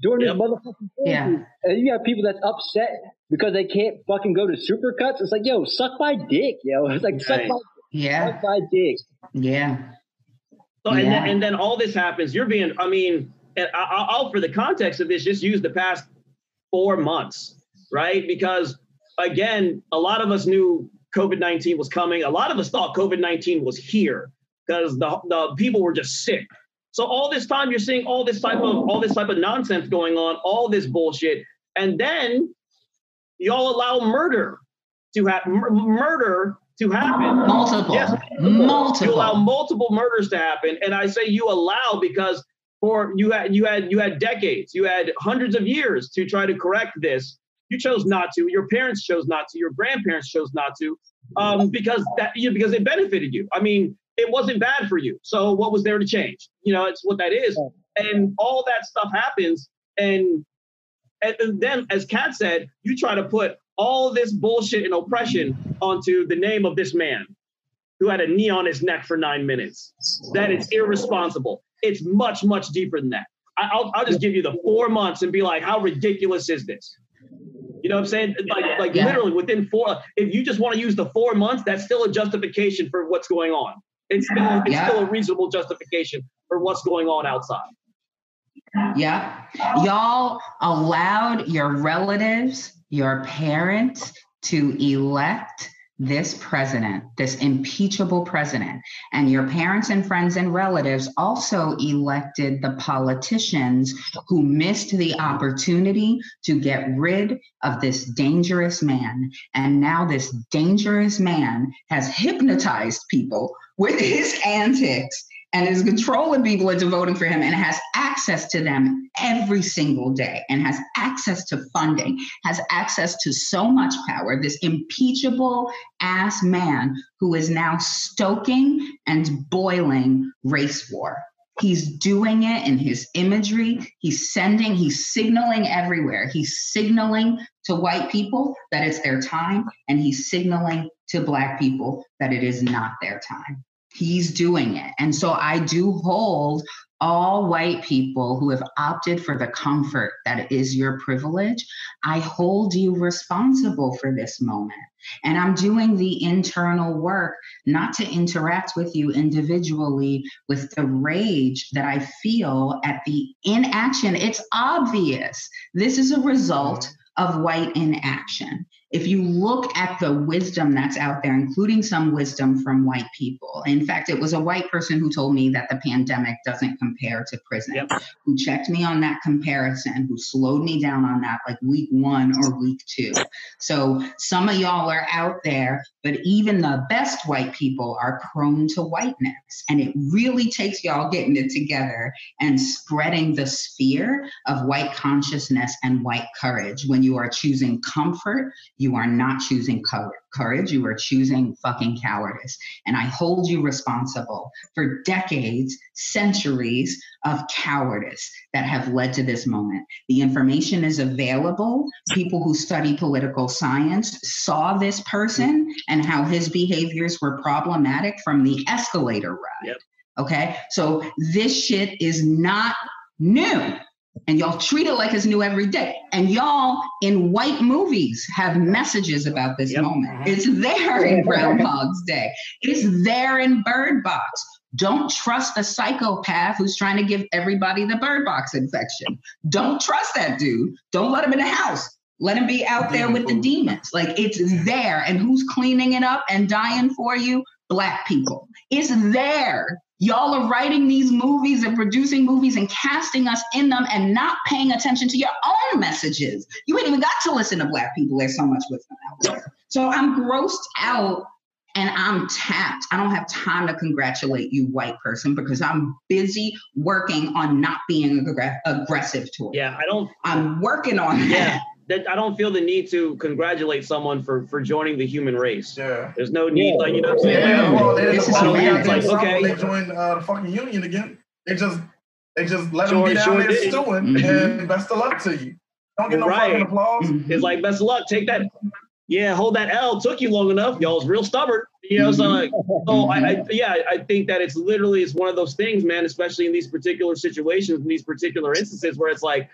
D: during
E: Yep.
D: this motherfucking
C: Yeah.
D: And you have people that's upset because they can't fucking go to supercuts. It's like, yo, suck my dick, yo. [LAUGHS] It's like, suck my
C: Yeah.
D: Suck my dick.
C: Yeah.
E: So and,
C: Yeah.
E: then, and then all this happens. You're being, I mean, and I, I- I'll for the context of this, just use the past four months, right? Because again, a lot of us knew COVID 19 was coming. A lot of us thought COVID 19 was here because the, the people were just sick. So all this time you're seeing all this type of all this type of nonsense going on, all this bullshit, and then y'all allow murder to happen, murder to happen.
C: Multiple.
E: Yes, Multiple. You allow
C: Multiple.
E: multiple murders to happen, and I say you allow because for you had you had you had decades, you had hundreds of years to try to correct this. You chose not to. Your parents chose not to. Your grandparents chose not to, um, because that you know, because it benefited you. I mean, it wasn't bad for you. So what was there to change? You know, it's what that is, and all that stuff happens, and and then as Kat said, you try to put all this bullshit and oppression onto the name of this man who had a knee on his neck for nine minutes. That is irresponsible. It's much, much deeper than that. I'll, I'll just give you the four months and be like, how ridiculous is this? You know what I'm saying? Like, like
C: Yeah.
E: literally within four, if you just want to use the four months, that's still a justification for what's going on. It's still, it's
C: Yeah.
E: still a reasonable justification for what's going on outside.
C: Yeah. Y'all allowed your relatives, your parents to elect this president, this impeachable president. And your parents and friends and relatives also elected the politicians who missed the opportunity to get rid of this dangerous man. And now this dangerous man has hypnotized people with his antics and is controlling people into voting for him and has access to them every single day and has access to funding, has access to so much power. This impeachable ass man who is now stoking and boiling race war. He's doing it in his imagery. He's sending, he's signaling everywhere. He's signaling to white people that it's their time, and he's signaling to black people that it is not their time he's doing it. And so I do hold all white people who have opted for the comfort that is your privilege. I hold you responsible for this moment. And I'm doing the internal work not to interact with you individually with the rage that I feel at the inaction. It's obvious. This is a result mm-hmm. of white inaction. If you look at the wisdom that's out there, including some wisdom from white people, in fact, it was a white person who told me that the pandemic doesn't compare to prison,
E: Yep.
C: who checked me on that comparison, who slowed me down on that like week one or week two. So some of y'all are out there, but even the best white people are prone to whiteness. And it really takes y'all getting it together and spreading the sphere of white consciousness and white courage when you are choosing comfort you are not choosing courage. You are choosing fucking cowardice. And I hold you responsible for decades, centuries of cowardice that have led to this moment. The information is available. People who study political science saw this person and how his behaviors were problematic from the escalator ride.
E: Yep.
C: Okay. So this shit is not new and y'all treat it like it's new every day. And y'all in white movies have messages about this
E: Yep.
C: moment. Uh-huh. It's there in [LAUGHS] Groundhog's Day. It's there in Bird Box. Don't trust a psychopath who's trying to give everybody the Bird Box infection. Don't trust that dude. Don't let him in the house. Let him be out there with the demons. Like it's there. And who's cleaning it up and dying for you? Black people. It's there. Y'all are writing these movies and producing movies and casting us in them and not paying attention to your own messages. You ain't even got to listen to black people. There's so much wisdom out there. So I'm grossed out and I'm tapped. I don't have time to congratulate you, white person, because I'm busy working on not being aggra- aggressive toward you.
E: Yeah, I don't.
C: I'm working on.
E: Yeah, that I don't feel the need to congratulate someone for for joining the human race.
F: Yeah.
E: There's no need,
D: Yeah.
E: like you know what I'm saying.
F: Yeah,
E: Like,
F: well, they
C: This is
F: problem we got
C: humanity.
F: in South
E: Okay.
F: when they joined uh, the fucking union again. They just they just let them
E: Sure-
F: be down
E: sure
F: there
E: did.
F: stewing,
C: Mhm.
F: and best of luck to you. Don't get no
E: Right.
F: fucking applause.
C: Mhm.
E: It's like best of luck. Take that. Yeah, hold that L. Took you long enough. Y'all's real stubborn. You know, so like, oh, I, I, yeah, I think that it's literally it's one of those things, man. Especially in these particular situations, in these particular instances, where it's like,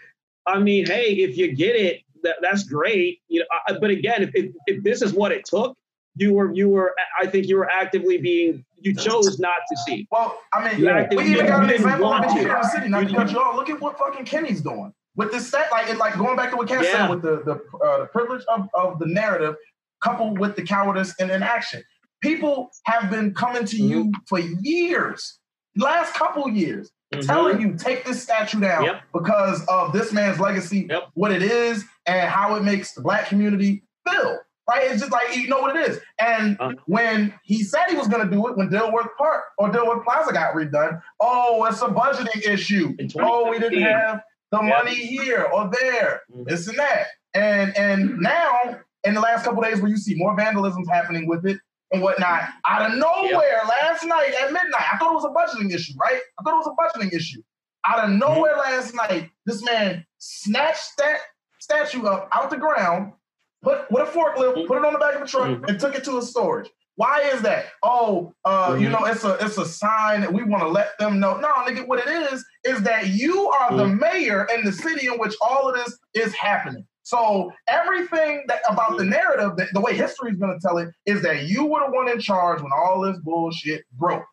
E: I mean, hey, if you get it, that, that's great. You know, I, but again, if, if if this is what it took, you were you were I think you were actively being you chose not to see.
F: Well, I mean,
E: Yeah.
F: we even got an example of the city. To
E: You-
F: you off. Look at what fucking Kenney's doing with this set. Like, it, like going back to what Ken
E: Yeah.
F: said with the the, uh, the privilege of, of the narrative, coupled with the cowardice and inaction. People have been coming to you
E: Mm-hmm.
F: for years, last couple years,
E: Mhm.
F: telling you take this statue down
E: Yep.
F: because of this man's legacy,
E: Yep.
F: what it is, and how it makes the black community feel. Right? It's just like you know what it is. And
E: Uh-huh.
F: when he said he was going to do it, when Dilworth Park or Dilworth Plaza got redone, oh, it's a budgeting issue. Oh, we didn't have the
E: Yep.
F: money here or there,
E: Mhm.
F: this and that. And and now in the last couple days, where you see more vandalisms happening with it and whatnot, out of nowhere, last night at midnight, I thought it was a budgeting issue, right? I thought it was a budgeting issue. Out of nowhere last night, this man snatched that statue up out the ground, put with a forklift, put it on the back of a truck,
E: Mhm.
F: and took it to a storage. Why is that? Oh, uh, you
E: Mhm.
F: know, it's a it's a sign that we want to let them know. No, nigga, what it is is that you are the mayor in the city in which all of this is happening. So everything that about the narrative, that the way history is going to tell it, is that you were the one in charge when all this bullshit broke,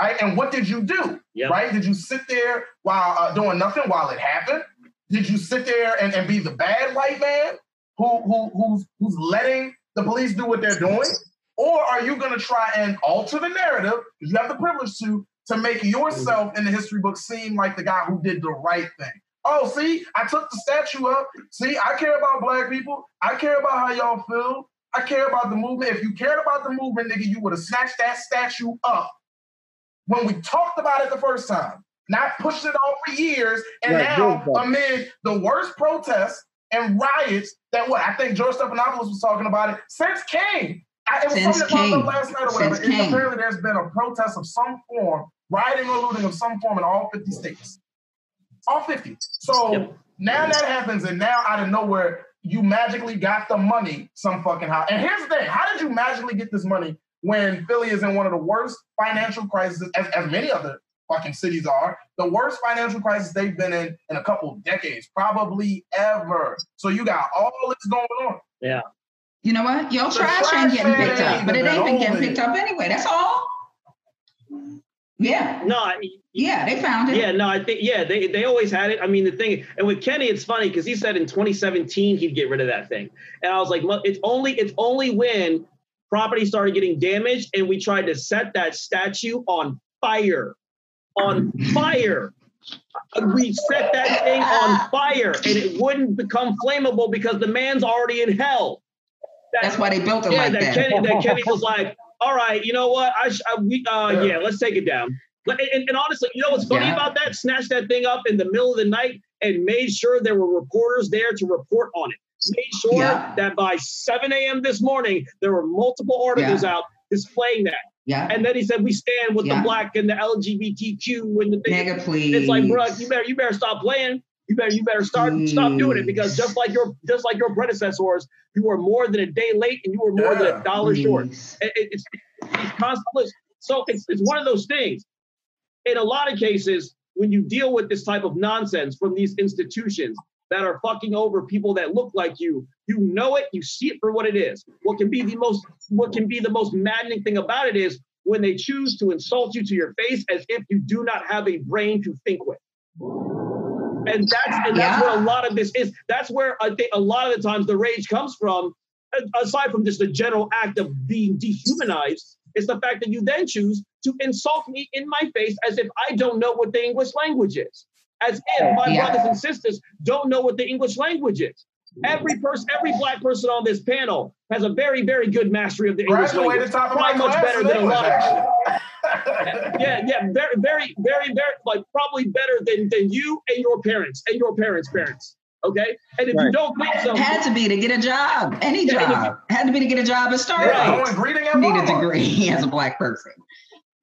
F: right? And what did you do?
E: Yep.
F: Right? Did you sit there while uh, doing nothing while it happened? Did you sit there and, and be the bad white man who who who's who's letting the police do what they're doing? Or are you to try and alter the narrative? Because you have the privilege to to make yourself in the history book seem like the guy who did the right thing. Oh, see, I took the statue up. See, I care about black people. I care about how y'all feel. I care about the movement. If you cared about the movement, nigga, you would have snatched that statue up when we talked about it the first time, not pushed it on for years. And
D: Right,
F: now, amid the worst protests and riots that what I think George Stephanopoulos was talking about it since King. I, it was
C: Since
F: something that
C: King.
F: up last night or whatever.
C: Since
F: It-
C: King.
F: apparently, there's been a protest of some form, rioting or looting of some form in all 50 states. All 50. So
E: Yep.
F: now that happens, and now out of nowhere, you magically got the money some fucking how. And here's the thing: how did you magically get this money when Philly is in one of the worst financial crises, as, as many other fucking cities are, the worst financial crisis they've been in in a couple decades, probably ever. So you got all this going on. Yeah.
C: You know what? Your
F: The
C: trash,
F: trash
C: ain't getting
F: man
C: picked up, but it ain't been getting
F: over
C: picked up anyway. That's all. Yeah,
E: No, I-
C: yeah, they found it.
E: Yeah, no, I think yeah, they they always had it. I mean, the thing, and with Kenney, it's funny because he said in 2017 he'd get rid of that thing, and I was like, well, it's only it's only when property started getting damaged and we tried to set that statue on fire, on fire. Uh, we set that thing on ah. fire and it wouldn't become flammable because the man's already in hell. That-
C: That's why they built it
E: yeah,
C: like
E: that,
C: that.
E: Kenney, that Kenney [LAUGHS] was like, all right, you know what? I, sh- I we, uh, yeah. let's take it down. But- And, and honestly, you know what's funny
C: Yeah.
E: about that? Snatched that thing up in the middle of the night and made sure there were reporters there to report on it. Made sure
C: Yeah.
E: that by 7 a.m. this morning, there were multiple articles out displaying that.
C: Yeah,
E: And then he said, we stand with
C: Yeah.
E: the black and the LGBTQ and the thing.
C: nigga, please.
E: It's like, bro, you better, you better stop playing. You better, you better start, stop doing it because just like your, just like your predecessors, you were more than a day late and you were more than a dollar short.
C: Please.
E: It- it- it's, it's constant list. So it's, it's one of those things. In a lot of cases, when you deal with this type of nonsense from these institutions that are fucking over people that look like you, you know it, you see it for what it is. What can be the most what can be the most maddening thing about it is when they choose to insult you to your face as if you do not have a brain to think with. And that's and that's
C: Yeah.
E: what a lot of this is. That's where I think a lot of the times the rage comes from aside from just the general act of being dehumanized, is the fact that you then choose to insult me in my face as if I don't know what the English language is, as if my
C: Yeah.
E: brothers and sisters don't know what the English language is. Every person, every black person on this panel has a very, very good mastery of the English
F: Graduated
E: language.
F: top of my
E: Probably much
F: class
E: better than a
F: English,
E: lot of yeah, yeah, very, very, very, very, like probably better than than you and your parents and your parents' parents. Okay, and if you don't think so,
C: Had to be to get a job, any
E: Yeah, and if
C: job. Had to be to get a job at
F: Yeah,
C: Starbucks.
F: going greeting at
C: Need a degree [LAUGHS] as a black person.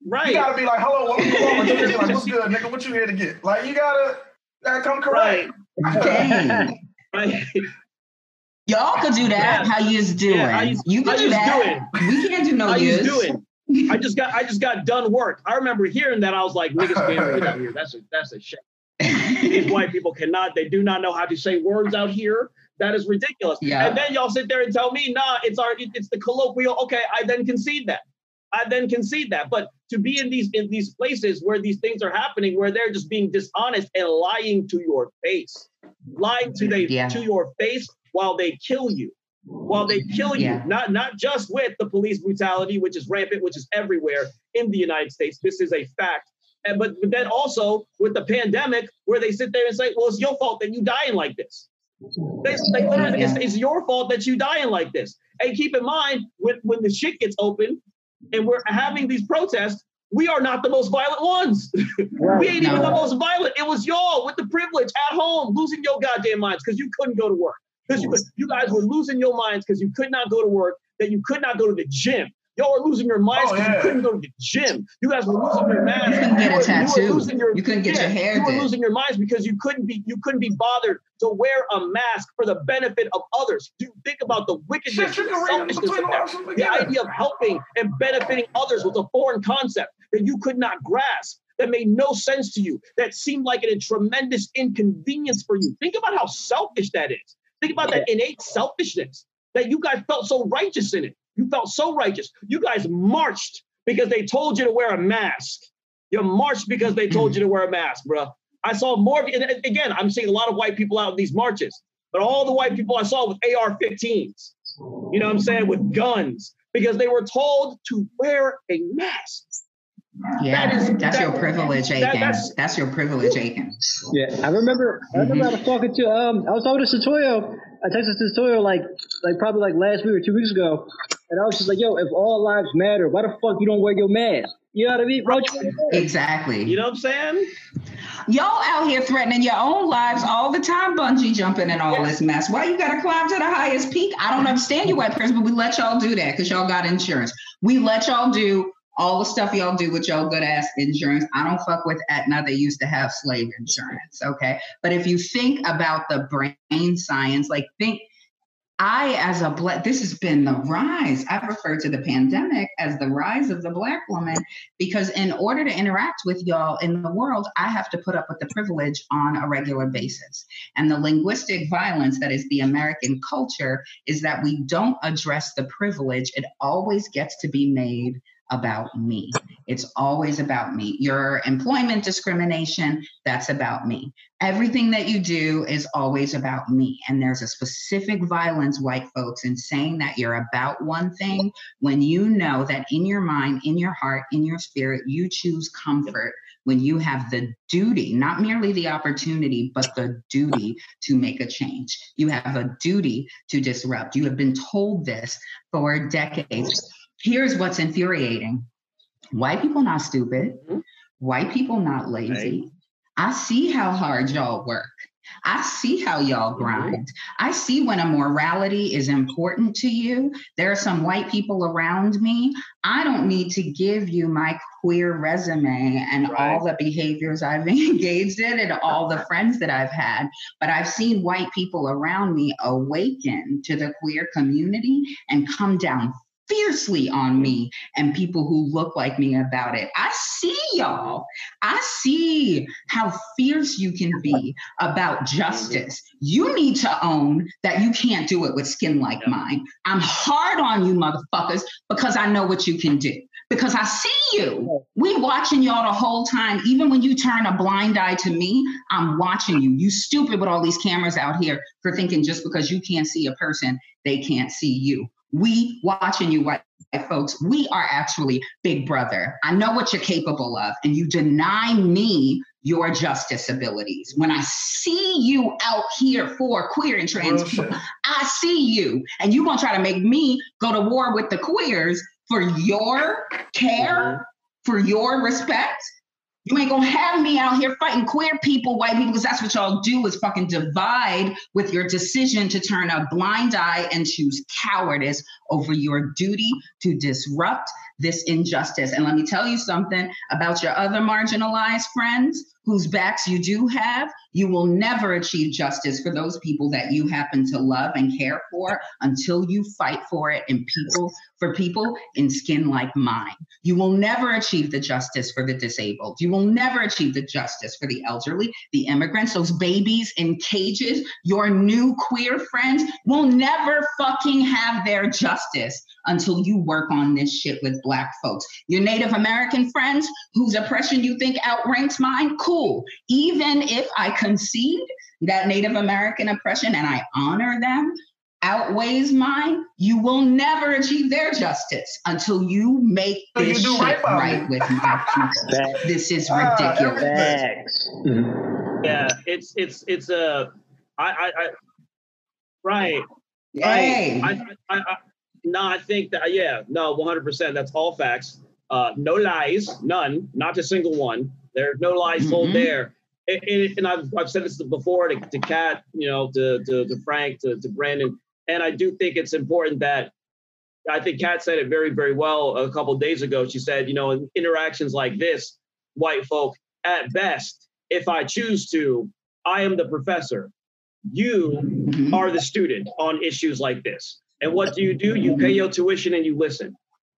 F: You gotta be like, hello, welcome to Walmart. You gotta be like, what's good, nigga? What you here to get? Like, you gotta, gotta come correct.
E: right,
C: Dang.
E: right. [LAUGHS]
C: Y'all could do that.
E: Yeah.
C: How you's doing?
E: Yeah, how
C: you
E: how
C: could do
E: yous
C: that. We can't do no
E: How you
C: use.
E: doing? I just got I just got done work. I remember hearing that. I was like, niggas can't read out here. That's a that's a shame. These white people cannot. They do not know how to say words out here. That is ridiculous.
C: Yeah.
E: And then y'all sit there and tell me, nah, it's our it's the colloquial. Okay, I then concede that. I then concede that. But to be in these in these places where these things are happening, where they're just being dishonest and lying to your face, lying to they
C: Yeah.
E: to your face while they kill you, while they kill you,
C: Yeah.
E: not not just with the police brutality, which is rampant, which is everywhere in the United States. This is a fact. And but, but then also with the pandemic, where they sit there and say, "Well, it's your fault that you dying like this." They, they literally, it's, it's your fault that you dying like this. And keep in mind, when when the shit gets open, and we're having these protests, we are not the most violent ones. [LAUGHS] we ain't even the most violent. It was y'all with the privilege at home losing your goddamn minds because you couldn't go to work. Because you, you guys were losing your minds because you could not go to work, that you could not go to the gym. Y'all were losing your minds
F: Oh,
E: because
F: yeah.
E: you couldn't go to the gym. You guys were losing your minds.
C: You couldn't get a
E: were-
C: tattoo.
E: were losing your-
C: You couldn't get your hair
E: You were
C: did.
E: losing your minds because you couldn't be you couldn't be bothered to wear a mask for the benefit of others. Do think about the wickedness,
F: Shit, you
E: and
F: can read it
E: selfishness of
F: the
E: that.
F: the
E: The idea of helping and benefiting others was a foreign concept that you could not grasp, that made no sense to you, that seemed like a tremendous inconvenience for you. Think about how selfish that is. Think about that innate selfishness that you guys felt so righteous in it. You felt so righteous. You guys marched because they told you to wear a mask. You marched because they told you to wear a mask, bro. I saw more. of And again, I'm seeing a lot of white people out in these marches, but all the white people I saw with AR-15s. You know what I'm saying? With guns because they were told to wear a mask.
C: Yeah,
E: That is-
C: that's
E: that-
C: your privilege,
E: that-
C: Aiken.
E: that's-
C: That's, your privilege, Aiken.
D: Yeah, I remember. I remember I was talking to um, I was talking to Satoyo. I texted Satoyo like, like probably like last week or two weeks ago, and I was just like, "Yo, if all lives matter, why the fuck you don't wear your mask? You know what I mean, bro?
C: Exactly.
E: You know what I'm saying?
C: Y'all out here threatening your own lives all the time, bungee jumping and all this mess. Why you gotta climb to the highest peak? I don't understand you white person, but we let y'all do that because y'all got insurance. We let y'all do all the stuff y'all do with y'all good ass insurance. I don't fuck with Aetna. They used to have slave insurance. Okay. But if you think about the brain science, like think I, as a black, this has been the rise. I've referred to the pandemic as the rise of the black woman because in order to interact with y'all in the world, I have to put up with the privilege on a regular basis. And the linguistic violence that is the American culture is that we don't address the privilege. It always gets to be made about me. It's always about me. Your employment discrimination, that's about me. Everything that you do is always about me. And there's a specific violence, white folks, in saying that you're about one thing when you know that in your mind, in your heart, in your spirit, you choose comfort when you have the duty, not merely the opportunity, but the duty to make a change. You have a duty to disrupt. You have been told this for decades. Here's what's infuriating white people not stupid,
E: Mhm.
C: white people not lazy. I see how hard y'all work. I see how y'all grind. I see when a morality is important to you. There are some white people around me. I don't need to give you my queer resume and all the behaviors I've [LAUGHS] engaged in and all the friends that I've had. But I've seen white people around me awaken to the queer community and come down fiercely on me and people who look like me about it. I see y'all. I see how fierce you can be about justice. You need to own that you can't do it with skin like mine. I'm hard on you motherfuckers because I know what you can do. Because I see you. We watching y'all the whole time. Even when you turn a blind eye to me, I'm watching you. You stupid with all these cameras out here for thinking just because you can't see a person, they can't see you. We watching you, white folks. We are actually big brother. I know what you're capable of, and you deny me your justice abilities. When I see you out here for queer and trans people. I see you, and you gonna try to make me go to war with the queers for your care, mm-hmm. for your respect. You ain't gonna have me out here fighting queer people, white people, because that's what y'all do is fucking divide with your decision to turn a blind eye and choose cowardice over your duty to disrupt this injustice. And let me tell you something about your other marginalized friends whose backs you do have. You will never achieve justice for those people that you happen to love and care for until you fight for it in people for people in skin like mine. You will never achieve the justice for the disabled. You will never achieve the justice for the elderly, the immigrants, those babies in cages. Your new queer friends will never fucking have their justice until you work on this shit with black folks. Your Native American friends whose oppression you think outranks mine, cool. Even if I concede that Native American oppression and I honor them outweighs mine, you will never achieve their justice until you make
F: So
C: this
F: do
C: shit
F: right
C: right with my people. This is
F: Ah,
C: ridiculous.
D: Facts.
E: Yeah, it's it's it's a I I, I right.
C: Hey,
E: I, I, I, no, I think that yeah, no, one hundred percent. That's all facts. Uh, no lies, none, not a single one. There's no lies told
C: Mhm.
E: there. And, and, and I've, I've said this before to, to Kat, you know, to, to, to Frank, to, to Brandon, and I do think it's important that I think Kat said it very, very well a couple days ago. She said, you know, in interactions like this, white folk, at best, if I choose to, I am the professor. You
C: Mhm.
E: are the student on issues like this. And what do you do? You pay your tuition and you listen.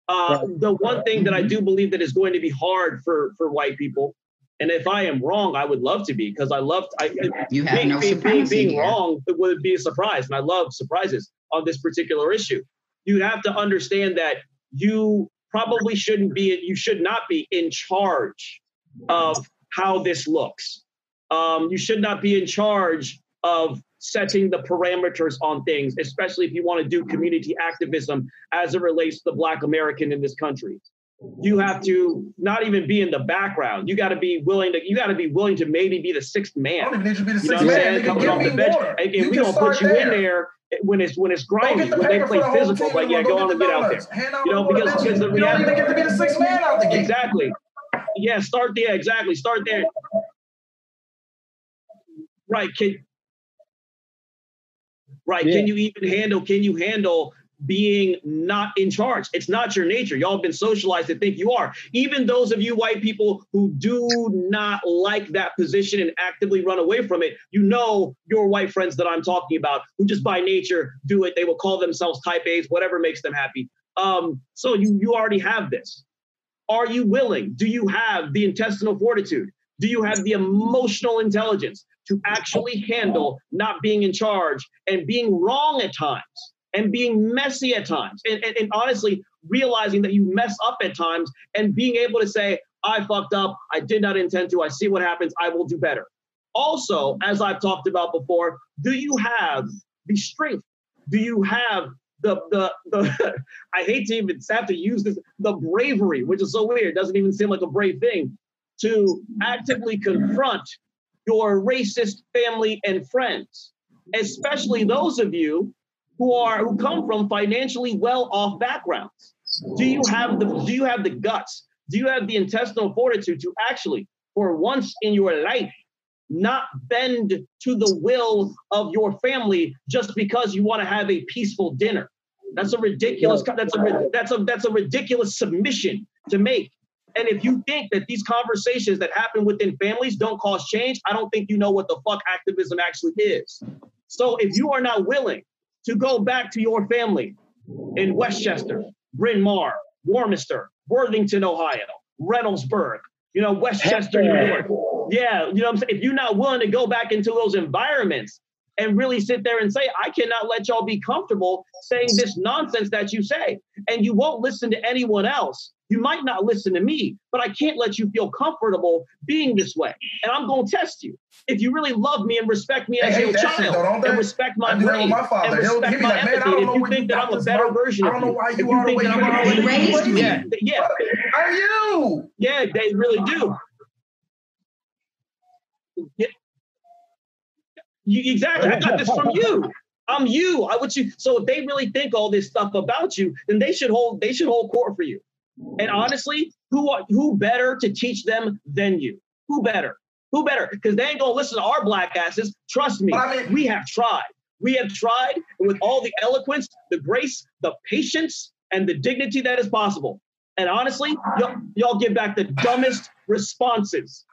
E: Uh, the one thing that I do believe that is going to be hard for for white people, and if I am wrong, I would love to be because I love I,
C: you have
E: being,
C: no
E: being, being,
C: supremacy
E: being
C: here.
E: wrong would be a surprise, and I love surprises on this particular issue. You have to understand that you probably shouldn't be, you should not be in charge of how this looks. Um, you should not be in charge of setting the parameters on things, especially if you want to do community activism as it relates to the Black American in this country. You have to not even be in the background. You got to be willing to. You got to be willing to maybe be the sixth man.
F: I don't even need to be the
E: You know
F: sixth man.
E: Coming off the bench, and, and we don't put you in
F: there.
E: there when it's when it's grimy,
F: the
E: when they play
F: the
E: physical. But yeah,
F: Go
E: go on and get out there.
F: out
E: You know, because- because the
F: you don't even get to be the sixth man out the gate.
E: Exactly. Yeah, start there. Exactly. Start there. Right. Can right.
D: Yeah.
E: Can you even handle? Can you handle being not in charge? It's not your nature. Y'all been socialized to think you are. Even those of you white people who do not like that position and actively run away from it, you know your white friends that I'm talking about who just by nature do it. They will call themselves type A's, whatever makes them happy. Um, so you you already have this. Are you willing? Do you have the intestinal fortitude? Do you have the emotional intelligence to actually handle not being in charge and being wrong at times and being messy at times? And, and, and honestly, realizing that you mess up at times and being able to say, I fucked up. I did not intend to. I see what happens. I will do better. Also, as I've talked about before, do you have the strength? Do you have the the the [LAUGHS] I hate to even have to use this, the bravery, which is so weird, it doesn't even seem like a brave thing, to actively confront your racist family and friends, especially those of you who are who come from financially well-off backgrounds. Do you have the do you have the guts? Do you have the intestinal fortitude to actually, for once in your life, not bend to the will of your family just because you want to have a peaceful dinner? That's a ridiculous. That's a that's a that's a ridiculous submission to make. And if you think that these conversations that happen within families don't cause change, I don't think you know what the fuck activism actually is. So if you are not willing to go back to your family in Westchester, Bryn Mawr, Warminster, Worthington, Ohio, Reynoldsburg, you know, Westchester, New York. Yeah, you know what I'm saying? If you're not willing to go back into those environments and really sit there and say, I cannot let y'all be comfortable saying this nonsense that you say, and you won't listen to anyone else. You might not listen to me, but I can't let you feel comfortable being this way. And I'm going to test you. If you really love me and respect me as your
F: shit,
E: child
F: though,
E: and respect my
F: I do that with
E: brain
F: my father.
E: and respect my
F: like, I
E: empathy,
F: don't
E: if
F: know
E: you think
F: you
E: that I'm a better version
F: I
E: of
F: don't know
E: you,
F: why you
E: you
F: are the way you
E: I'm
F: are.
C: They raised me.
E: yeah, yeah,
F: Are you?
E: yeah, they really do. Yeah. You, exactly. I got this from you. I'm you. I would you. So if they really think all this stuff about you, then they should hold. They should hold court for you. And honestly, who who better to teach them than you? Who better? Who better? Because they ain't gonna listen to our black asses. Trust me. We have tried. We have tried with all the eloquence, the grace, the patience, and the dignity that is possible. And honestly, y'all, y'all give back the dumbest responses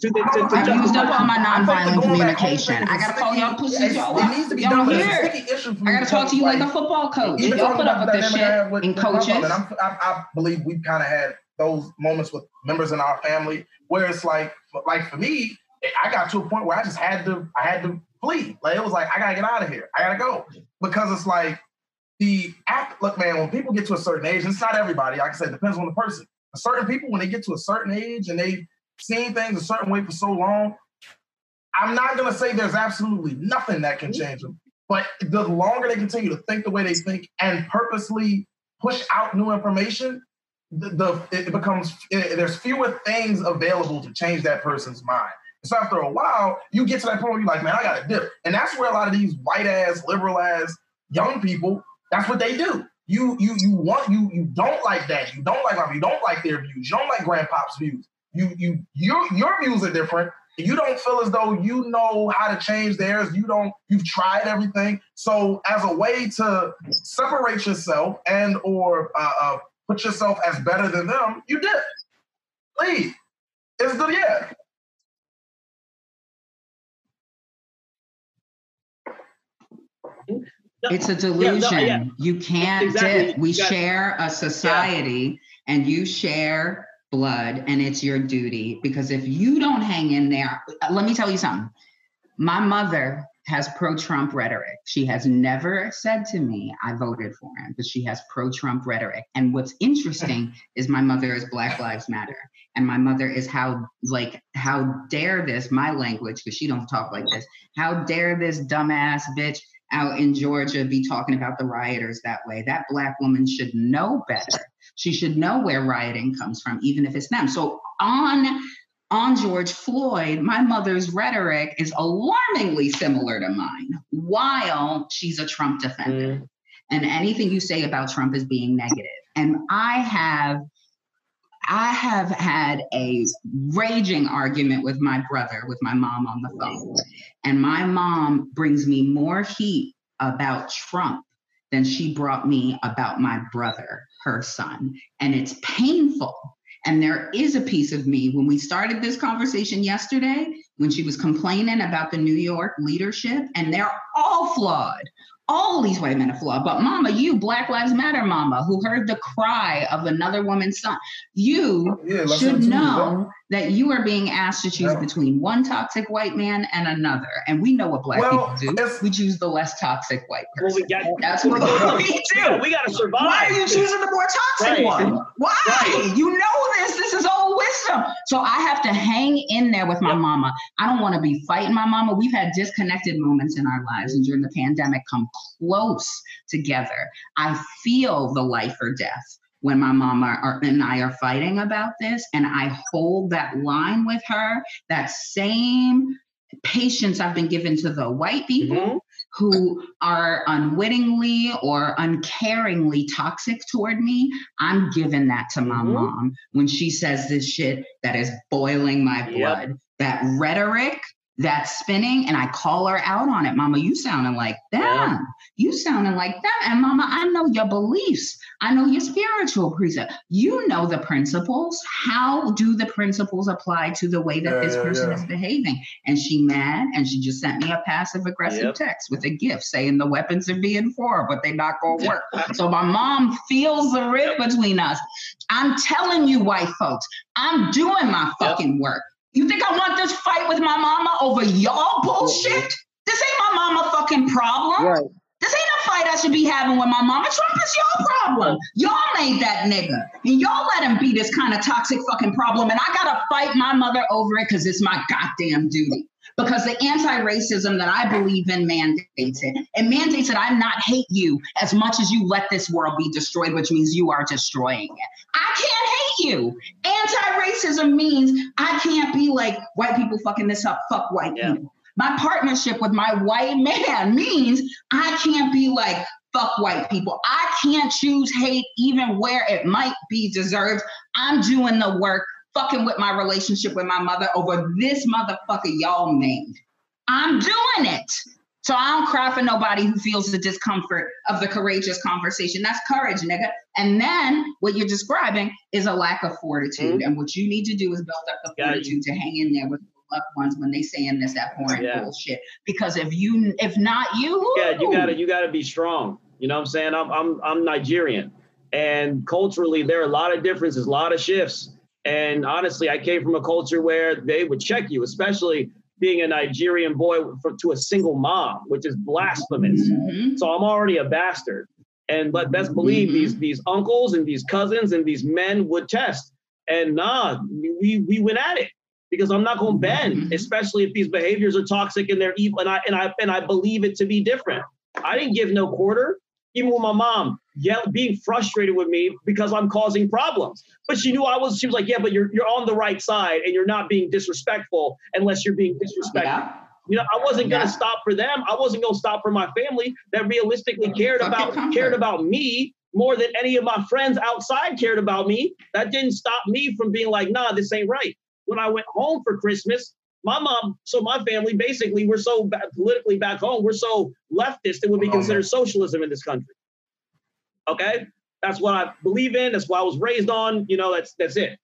E: to the to, to
C: I've used up all my
F: I think the
C: nonviolent
F: going back home
C: communication. I gotta call y'all pussies
F: It's-
C: y'all
F: It needs to be
C: up.
F: done,
C: Y'all
F: but
C: here.
F: issue
C: I gotta talk to you like a football coach. Y'all
F: talking
C: put up
F: about
C: with this
F: I
C: shit
F: with-
C: and
F: with my
C: coaches.
F: and I'm, I, I believe we've kind of had those moments with members in our family where it's like, like for me, I got to a point where I just had to, I had to flee. Like it was like, I gotta get out of here. I gotta go because it's like the act. Look, man, when people get to a certain age, it's not everybody. Like I said, it depends on the person. Certain people, when they get to a certain age and they've seen things a certain way for so long, I'm not gonna say there's absolutely nothing that can change them. But the longer they continue to think the way they think and purposely push out new information, the, the it becomes it, there's fewer things available to change that person's mind. So after a while, you get to that point where you're like, man, I got to dip, and that's where a lot of these white ass, liberal ass young people, that's what they do. You you you want you you don't like that. You don't like you don't like their views. You don't like grandpop's views. You you your your views are different. You don't feel as though you know how to change theirs. You don't. You've tried everything. So as a way to separate yourself and or uh, uh, put yourself as better than them, you did. Leave. It's the yeah.
C: It's a
E: yeah,
C: delusion.
E: no, yeah.
C: You can't
E: Exactly.
C: dip. We share a society and you share blood and it's your duty because if you don't hang in there, let me tell you something. My mother has pro Trump rhetoric. She has never said to me, I voted for him, but she has pro Trump rhetoric. And what's interesting [LAUGHS] is my mother is Black Lives Matter. And my mother is how, like, how dare this, my language, because she don't talk like this, how dare this dumbass bitch out in Georgia be talking about the rioters that way. That black woman should know better. She should know where rioting comes from, even if it's them. So on on George Floyd, my mother's rhetoric is alarmingly similar to mine, while she's a Trump defender.
E: Mm.
C: And anything you say about Trump is being negative. And I have I have had a raging argument with my brother, with my mom on the phone. And my mom brings me more heat about Trump than she brought me about my brother, her son. And it's painful. And there is a piece of me when we started this conversation yesterday, when she was complaining about the New York leadership, and they're all flawed. All these white men are flawed. But mama, you, Black Lives Matter mama, who heard the cry of another woman's son, you
F: Yeah,
C: should
F: have two,
C: know that you are being asked to choose
F: Yeah.
C: between one toxic white man and another. And we know what black
F: Well,
C: people do.
F: it's-
C: We choose the less toxic white
E: Well,
C: person.
E: we got.
C: That's what we [LAUGHS]
E: we
C: do.
E: we got to survive.
C: Why are you choosing the more toxic
E: Right.
C: one? Why?
E: Right.
C: You know this. This is old wisdom. So I have to hang in there with my mama. I don't want to be fighting my mama. We've had disconnected moments in our lives, and during the pandemic, come close together. I feel the life or death when my mama are, and I are fighting about this, and I hold that line with her. That same patience I've been given to the white people
E: Mhm.
C: Who are unwittingly or uncaringly toxic toward me, I'm giving that to my
E: Mhm.
C: mom when she says this shit that is boiling my
E: Yep.
C: blood. That rhetoric that's spinning, and I call her out on it. Mama, you sounding like them.
E: Yeah.
C: You sounding like them. And mama, I know your beliefs. I know your spiritual precept. You know the principles. How do the principles apply to the way that
F: Yeah,
C: this
F: yeah,
C: person is behaving? And she mad, and she just sent me a passive aggressive
E: Yep.
C: text with a gift saying the weapons are being for, but they not gonna work. [LAUGHS] so my mom feels the rift between us. I'm telling you, white folks, I'm doing my
E: Yep.
C: fucking work. You think I want this fight with my mama over y'all bullshit? This ain't my mama fucking problem.
D: Right.
C: This ain't a fight I should be having with my mama. Trump is your problem. Y'all made that nigga. And y'all let him be this kind of toxic fucking problem. And I gotta fight my mother over it because it's my goddamn duty. Because the anti-racism that I believe in mandates it. It mandates that I not hate you as much as you let this world be destroyed, which means you are destroying it. I can't hate you. Anti-racism means I can't be like white people fucking this up, fuck white
E: Yeah.
C: people. My partnership with my white man [LAUGHS] means I can't be like, fuck white people. I can't choose hate even where it might be deserved. I'm doing the work, fucking with my relationship with my mother over this motherfucker y'all made. I'm doing it. So I don't cry for nobody who feels the discomfort of the courageous conversation. That's courage, nigga. And then what you're describing is a lack of fortitude.
E: Mhm.
C: And what you need to do is build up the
E: you-
C: fortitude to hang in there with loved ones when they saying this abhorrent
E: Yeah.
C: bullshit. Because if you, if not you,
E: yeah, you gotta you gotta be strong. You know what I'm saying? I'm I'm I'm Nigerian, and culturally there are a lot of differences, a lot of shifts. And honestly, I came from a culture where they would check you, especially being a Nigerian boy for, to a single mom, which is blasphemous.
C: Mhm.
E: So I'm already a bastard. And but best believe
C: Mhm.
E: these these uncles and these cousins and these men would test. And nah, we we went at it because I'm not gonna bend,
C: Mhm.
E: especially if these behaviors are toxic and they're evil. And I and I and I believe it to be different. I didn't give no quarter, even with my mom yell, being frustrated with me because I'm causing problems. But she knew I was. She was like, "Yeah, but you're you're on the right side, and you're not being disrespectful unless you're being disrespectful."
C: Yeah.
E: You know, I wasn't gonna stop for them. I wasn't gonna stop for my family that realistically cared
C: Fucking
E: about
C: comfort.
E: cared about me more than any of my friends outside cared about me. That didn't stop me from being like, nah, this ain't right. When I went home for Christmas, my mom, so my family basically, we're so ba- politically back home, we're so leftist, it would be
F: Oh,
E: considered socialism in this country. Okay? That's what I believe in. That's what I was raised on. You know, that's that's it.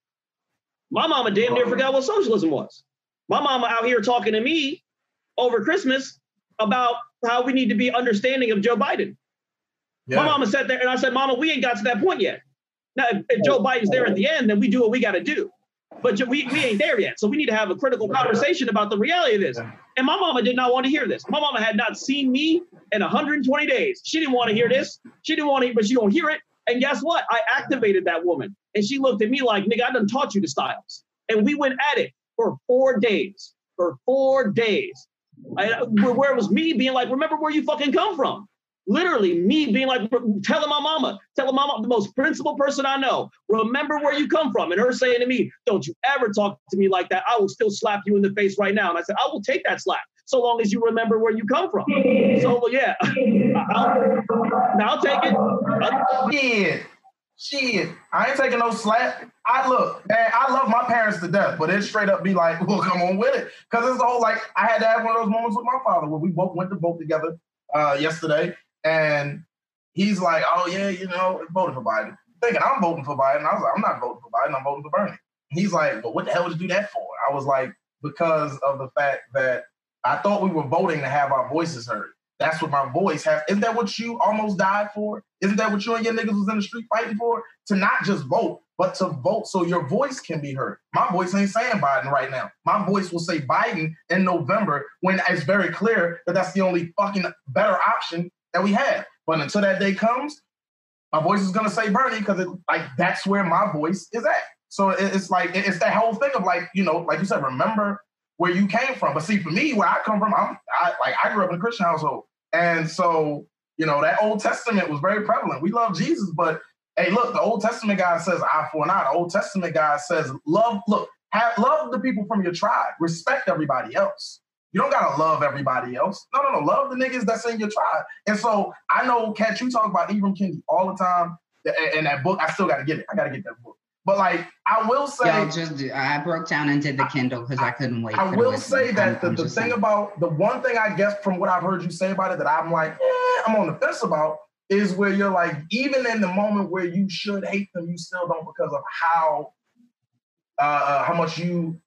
E: My mama damn near forgot what socialism was. My mama out here talking to me over Christmas about how we need to be understanding of Joe Biden. My mama sat there and I said, Mama, we ain't got to that point yet. Now, if, if Joe oh. Biden's there at the end, then we do what we got to do. But we, we ain't there yet. So we need to have a critical conversation about the reality of this. And my mama did not want to hear this. My mama had not seen me in 120 days. She didn't want to hear this. She didn't want to, but she don't hear it. And guess what? I activated that woman. And she looked at me like, nigga, I done taught you the styles. And we went at it for four days. For four days. I, uh, where where it was me being like, remember where you fucking come from. Literally, me being like, telling my mama, telling my mama, the most principled person I know, remember where you come from. And her saying to me, don't you ever talk to me like that. I will still slap you in the face right now. And I said, I will take that slap so long as you remember where you come from. So, yeah, [LAUGHS] I'll, I'll take it. I'll-
F: Shit. Shit. I ain't taking no slap. I look, man, I love my parents to death, but it straight up be like, [LAUGHS] well, come on with it. Cause it's the whole like I had to have one of those moments with my father where we both went to vote together uh yesterday. And he's like, Oh yeah, you know, voted for Biden. Thinking I'm voting for Biden. I was like, I'm not voting for Biden, I'm voting for Bernie. He's like, But what the hell would you do that for? I was like, because of the fact that I thought we were voting to have our voices heard. That's what my voice has. Isn't that what you almost died for? Isn't that what you and your niggas was in the street fighting for? To not just vote, but to vote so your voice can be heard. My voice ain't saying Biden right now. My voice will say Biden in November when it's very clear that that's the only fucking better option that we have. But until that day comes, my voice is gonna say Bernie because like that's where my voice is at. So it- it's like it- it's that whole thing of like you know, like you said, remember where you came from. But see, for me, where I come from, I'm I, like I grew up in a Christian household, and so you know that Old Testament was very prevalent. We love Jesus, but hey, look, the Old Testament guy says eye for eye. The Old Testament guy says love. Look, have love the people from your tribe. Respect everybody else. You don't gotta love everybody else. No, no, no. Love the niggas that's in your tribe. And so I know, Kat, you talk about Ibram Kendi all the time. And that book, I still gotta get it. I gotta get that book. But like, I will say,
C: just I broke down and did the Kindle because I couldn't wait.
F: I will say that
C: I'm-
F: the,
C: I'm
F: the thing
C: saying.
F: about the one thing I guess from what I've heard you say about it that I'm like, eh, I'm on the fence about is where you're like, even in the moment where you should hate them, you still don't because of how uh, uh how much you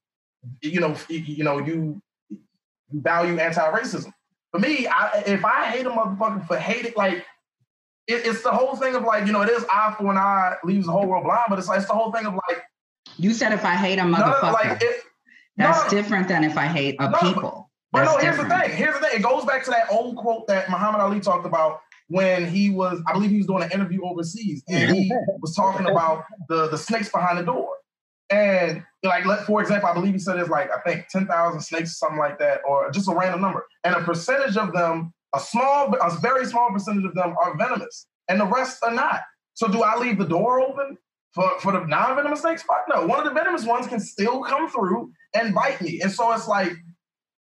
F: you know you, know you value anti-racism. For me, I, if I hate a motherfucker for hating, like it, it's the whole thing of like you know it is eye for an eye leaves the whole world blind, but it's like it's the whole thing of like
C: You said if I hate a
F: no,
C: motherfucker,
F: like it,
C: that's
F: no,
C: different than if I hate a
F: No,
C: people.
F: But
C: That's
F: no, here's
C: different.
F: the thing. Here's the thing. It goes back to that old quote that Muhammad Ali talked about when he was, I believe he was doing an interview overseas, and he was talking about the the snakes behind the door. And like, let, for example, I believe he said it's like I think ten thousand snakes, or something like that, or just a random number. And a percentage of them, a small, a very small percentage of them are venomous, and the rest are not. So do I leave the door open for for the non-venomous snakes? Fuck no. One of the venomous ones can still come through and bite me. And so it's like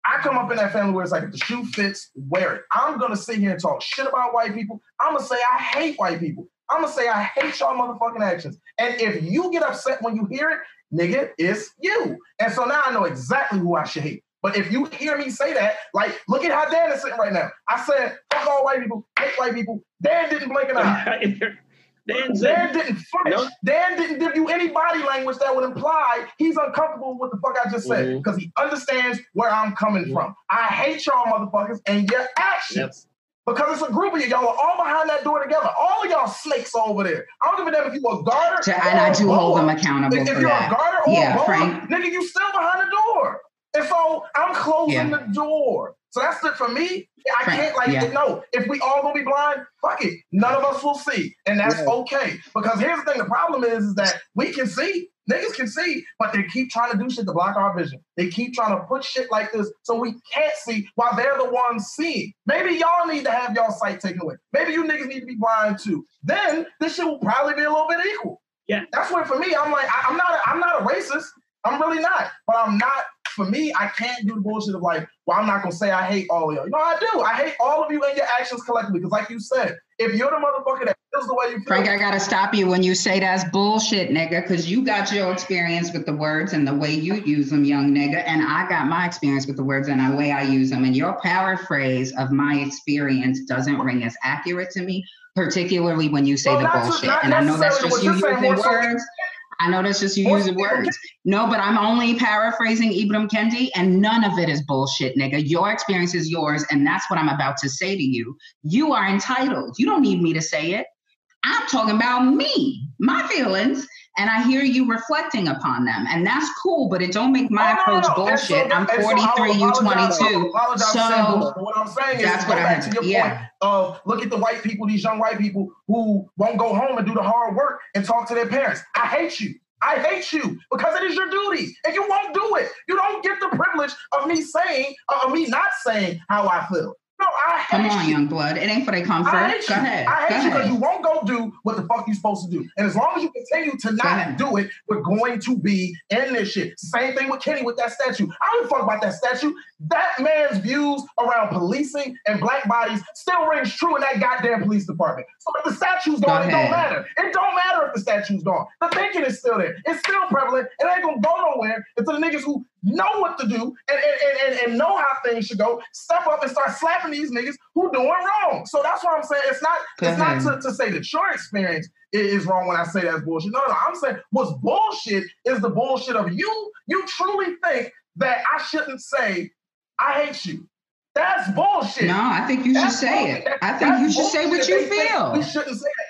F: I come up in that family where it's like if the shoe fits, wear it. I'm gonna sit here and talk shit about white people. I'm gonna say I hate white people. I'm gonna say I hate y'all motherfucking actions. And if you get upset when you hear it, nigga, it's you. And so now I know exactly who I should hate. But if you hear me say that, like, look at how Dan is sitting right now. I said, fuck all white people, hate white people. Dan didn't blink an eye. [LAUGHS] Dan, Dan didn't flinch. No. Dan didn't give you any body language that would imply he's uncomfortable with the fuck I just said because mm-hmm. he understands where I'm coming mm-hmm. from. I hate y'all motherfuckers and your actions. Yep. Because it's a group of you. Y'all are all behind that door together. All of y'all snakes over there. I don't give a damn if you a garter.
C: To, and I do hold them accountable
F: if,
C: for
F: if you're
C: that.
F: a garter or yeah, a bowler, Frank. nigga, you still behind the door. And so I'm closing yeah. the door. So that's it for me. I can't like yeah. no. If we all gonna be blind, fuck it. None of us will see, and that's yeah. okay. Because here's the thing: the problem is, is that we can see, niggas can see, but they keep trying to do shit to block our vision. They keep trying to put shit like this so we can't see while they're the ones seeing. Maybe y'all need to have y'all sight taken away. Maybe you niggas need to be blind too. Then this shit will probably be a little bit equal.
E: Yeah,
F: that's where for me, I'm like, I, I'm not, a, I'm not a racist. I'm really not. But I'm not, for me, I can't do the bullshit of like, well, I'm not gonna say I hate all of y'all. You know, I do. I hate all of you and your actions collectively. Because like you said, if you're the motherfucker that feels the way you feel.
C: Frank, I gotta stop you when you say that's bullshit, nigga, because you got your experience with the words and the way you use them, young nigga. And I got my experience with the words and the way I use them. And your paraphrase of my experience doesn't ring as accurate to me, particularly when you say well, the bullshit. and I know that's just you using the words. I know that's just you using words. No, but I'm only paraphrasing Ibram Kendi, and none of it is bullshit, nigga. Your experience is yours, and that's what I'm about to say to you. You are entitled. You don't need me to say it. I'm talking about me, my feelings, and I hear you reflecting upon them, and that's cool. But it don't make my approach bullshit. So, I'm 43, so you 22. So
F: what I'm saying is, that's what I to your yeah. point of look at the white people, these young white people who won't go home and do the hard work and talk to their parents. I hate you. I hate you because it is your duty, and you won't do it. You don't get the privilege of me saying, uh, of me not saying how I feel. No, I
C: Come on, you. young blood. It ain't for their comfort. I hate go you. ahead.
F: I hate
C: go
F: you because you won't go do what the fuck you supposed to do. And as long as you continue to not do it, we're going to be in this shit. Same thing with Kenney with that statue. I don't fuck about that statue. That man's views around policing and black bodies still rings true in that goddamn police department. So if the statue's gone, go it don't matter. It don't matter if the statue's gone. The thinking is still there. It's still prevalent. It ain't gonna go nowhere until the niggas who know what to do and, and, and, and know how things should go, step up and start slapping these niggas who doing wrong. So that's what I'm saying. It's not it's not to, to say that your experience is wrong when I say that's bullshit. No, no, no. I'm saying what's bullshit is the bullshit of you. You truly think that I shouldn't say I hate you. That's bullshit.
C: No, I think you that's should say bullshit. it. I think you should say what you feel.
F: We shouldn't say that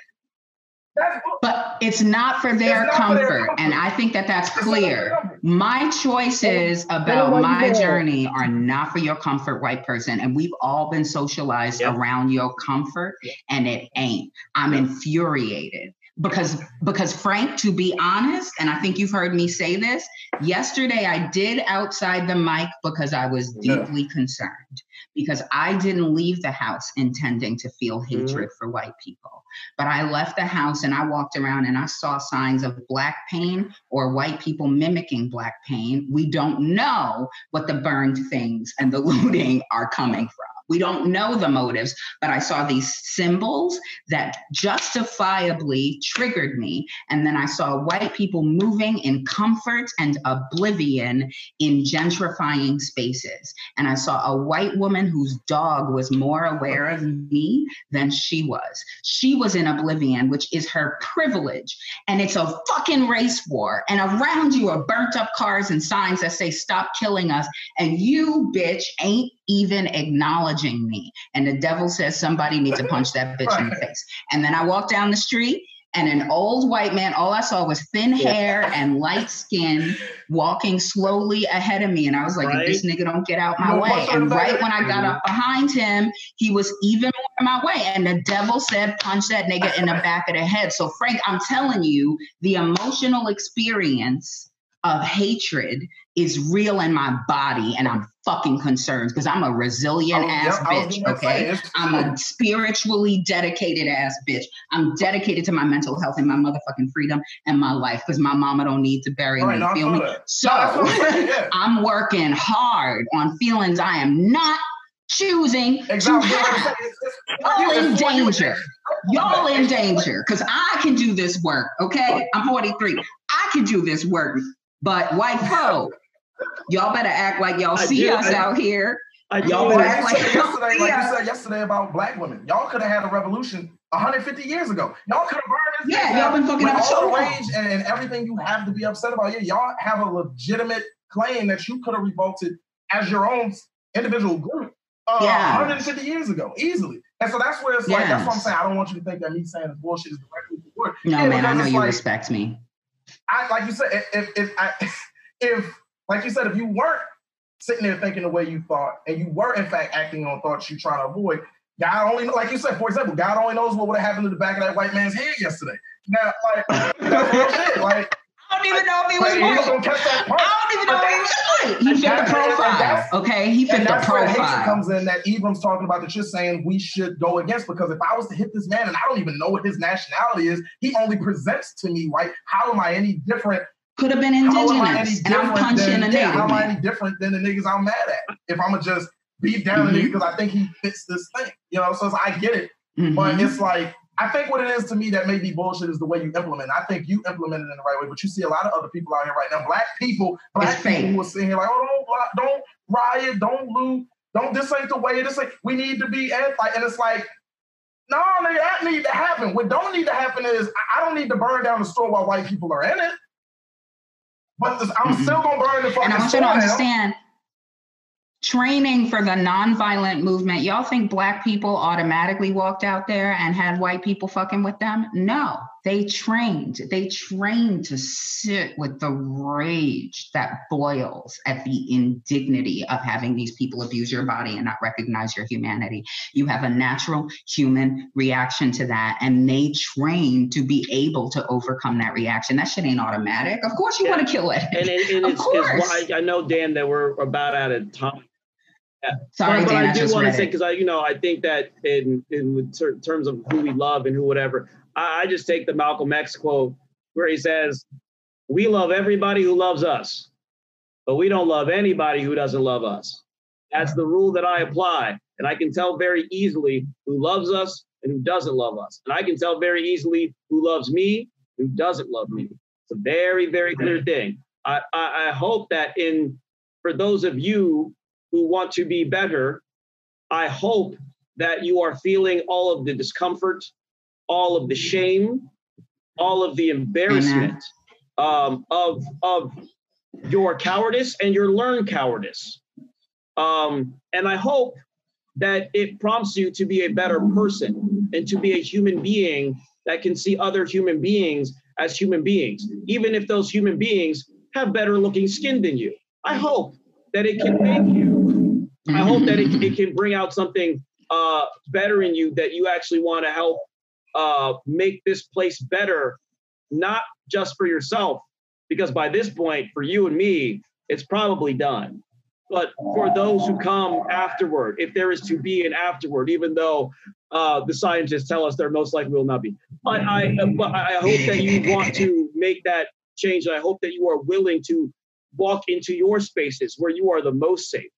C: but it's not for their, not comfort, for their comfort, and I think that that's clear. My choices about my journey are not for your comfort, white person, and we've all been socialized yep. around your comfort, and it ain't. I'm infuriated because because Frank, to be honest, and I think you've heard me say this yesterday, I did outside the mic because I was deeply yeah. concerned because I didn't leave the house intending to feel mm-hmm. hatred mm-hmm. for white people. But I left the house and I walked around and I saw signs of black pain or white people mimicking black pain. We don't know what the burned things and the [LAUGHS] looting are coming from. We don't know the motives, but I saw these symbols that justifiably triggered me. And then I saw white people moving in comfort and oblivion in gentrifying spaces. And I saw a white woman whose dog was more aware of me than she was. She was in oblivion, which is her privilege. And it's a fucking race war. And around you are burnt up cars and signs that say, stop killing us. And you, bitch, ain't even acknowledging me. And the devil says somebody needs to punch that bitch in the face. And then I walk down the street and an old white man, all I saw was thin hair and light skin walking slowly ahead of me. And I was like, right. this nigga don't get out my way. And right when I got up behind him, he was even more in my way. And the devil said, punch that nigga in the back of the head. So, Frank, I'm telling you, the emotional experience of hatred is real in my body and I'm fucking concerns because I'm a resilient oh, ass bitch, okay? I'm a spiritually dedicated ass bitch. I'm dedicated to my mental health and my motherfucking freedom and my life because my mama don't need to bury right, me, feel me? So no, yeah. [LAUGHS] I'm working hard on feelings I am not choosing exactly. to have. Y'all in danger. Y'all in danger because I can do this work, okay? I'm 43. I can do this work but white [LAUGHS] folk, Y'all better act like y'all
E: I
C: see
E: do,
C: us
E: I-
C: out here.
E: I
C: Y'all
E: do-
C: were
F: Like you
C: like,
F: said yesterday, like
C: yeah.
F: you said yesterday about black women, y'all could have had a revolution 150 years ago. Y'all could have burned this.
C: Yeah, y'all been fucking
F: with
C: up so
F: all the
C: long.
F: rage and, and everything you have to be upset about. Yeah, y'all have a legitimate claim that you could have revolted as your own individual group uh,
C: Yeah.
F: 150 years ago, easily. And so that's where it's like, that's what I'm saying. I don't want you to think that me saying this bullshit is directly the word.
C: No,
F: Yeah,
C: man, I know you
F: like-
C: respect me.
F: I like you said, if if I, [LAUGHS] if like you said, if you weren't sitting there thinking the way you thought, and you were in fact acting on thoughts you're trying to avoid, God only like you said, for example, God only knows what would have happened to the back of that white man's head yesterday. Now, like [LAUGHS] that's real shit. Like,
C: I don't even know if he was
F: like he was
C: right.
F: gonna catch that punch.
C: I don't even know if he was right. He fit the profile. Okay, he fit
F: And
C: the
F: that's where the hatred
C: profile.
F: comes in that Ibram's talking about that you're saying we should go against because if I was to hit this man and I don't even know what his nationality is, he only presents to me white. How am I any different
C: Could have been
F: am
C: indigenous, and I'm punching
F: than,
C: a
F: Yeah, how am I any different than the niggas I'm mad at? If I'm gonna just beat down a
C: Mhm.
F: nigga because I think he fits this thing, you know. So it's, I get it,
C: Mhm.
F: but it's like I think what it is to me that may be bullshit is the way you implement. it. I think you implement it in the right way, but you see a lot of other people out here right now, black people, black
C: It's
F: people
C: fake.
F: who are sitting here like, oh, don't, don't riot, don't loot, don't. This ain't the way. This ain't. We need to be like, and it's like. No, nigga, that need to happen. What don't need to happen is I don't need to burn down the store while white people are in it. But this, I'm
C: Mhm.
F: still gonna burn the fucking
C: And I want you to understand training for the nonviolent movement. Y'all think black people automatically walked out there and had white people fucking with them? No, they trained. They trained to sit with the rage that boils at the indignity of having these people abuse your body and not recognize your humanity. You have a natural human reaction to that, and they train to be able to overcome that reaction. That shit ain't automatic. Of course, you
E: Yeah.
C: want to kill it.
E: and, it, and
C: Of
E: it's, it's
C: course.
E: why I know Dan that we're about out of time.
C: Sorry,
E: but, but
C: Dan,
E: I
C: I
E: do want to say because I, you know, I think that in in ter- terms of who we love and who whatever, I, I just take the Malcolm X quote where he says, "We love everybody who loves us, but we don't love anybody who doesn't love us." That's the rule that I apply, and I can tell very easily who loves us and who doesn't love us, and I can tell very easily who loves me, who doesn't love me. It's a very, very clear thing. I, I, I hope that in for those of you who want to be better, I hope that you are feeling all of the discomfort, all of the shame, all of the embarrassment um, of of your cowardice and your learned cowardice. Um, and I hope that it prompts you to be a better person and to be a human being that can see other human beings as human beings, even if those human beings have better looking skin than you. I hope that it can make you. I hope that it, it can bring out something uh, better in you that you actually want to help uh, make this place better, not just for yourself, because by this point, for you and me, it's probably done. But for those who come afterward, if there is to be an afterward, even though uh, the scientists tell us there most likely will not be, but I, but I hope that you want to make that change, and I hope that you are willing to walk into your spaces where you are the most safe,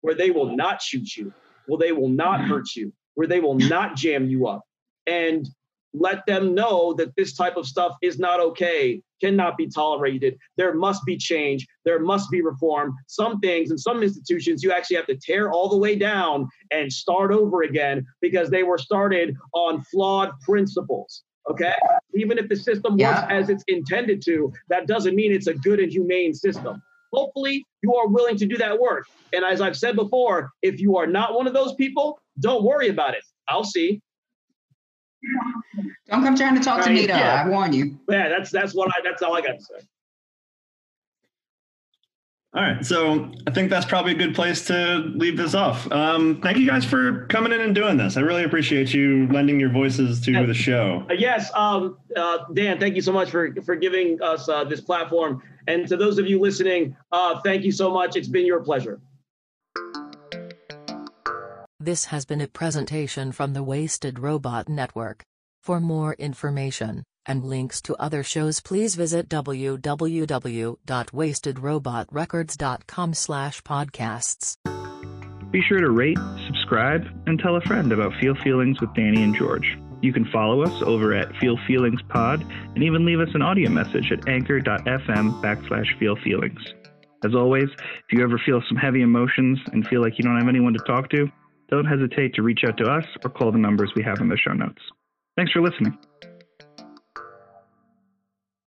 E: where they will not shoot you, where they will not hurt you, where they will not jam you up, and let them know that this type of stuff is not okay, cannot be tolerated. There must be change. There must be reform. Some things and some institutions you actually have to tear all the way down and start over again because they were started on flawed principles. Okay. Even if the system works as it's intended to, that doesn't mean it's a good and humane system. Hopefully, you are willing to do that work. And as I've said before, if you are not one of those people, don't worry about it. I'll see.
C: Don't come trying to talk to me, though.
E: yeah.
C: I warn you.
E: Yeah, that's that's what I that's all I got to say.
B: All right, so I think that's probably a good place to leave this off. Um, thank you guys for coming in and doing this. I really appreciate you lending your voices to the show.
E: Uh, yes, um, uh, Dan, thank you so much for for giving us uh, this platform, and to those of you listening, uh, thank you so much. It's been your pleasure.
G: This has been a presentation from the Wasted Robot Network. For more information and links to other shows, please visit www.wastedrobotrecords.com/podcasts.
A: Be sure to rate, subscribe, and tell a friend about Feel Feelings with Danny and George. You can follow us over at Feel Feelings Pod and even leave us an audio message at anchor.fm backslash Feel Feelings. As always, if you ever feel some heavy emotions and feel like you don't have anyone to talk to, don't hesitate to reach out to us or call the numbers we have in the show notes. Thanks for listening.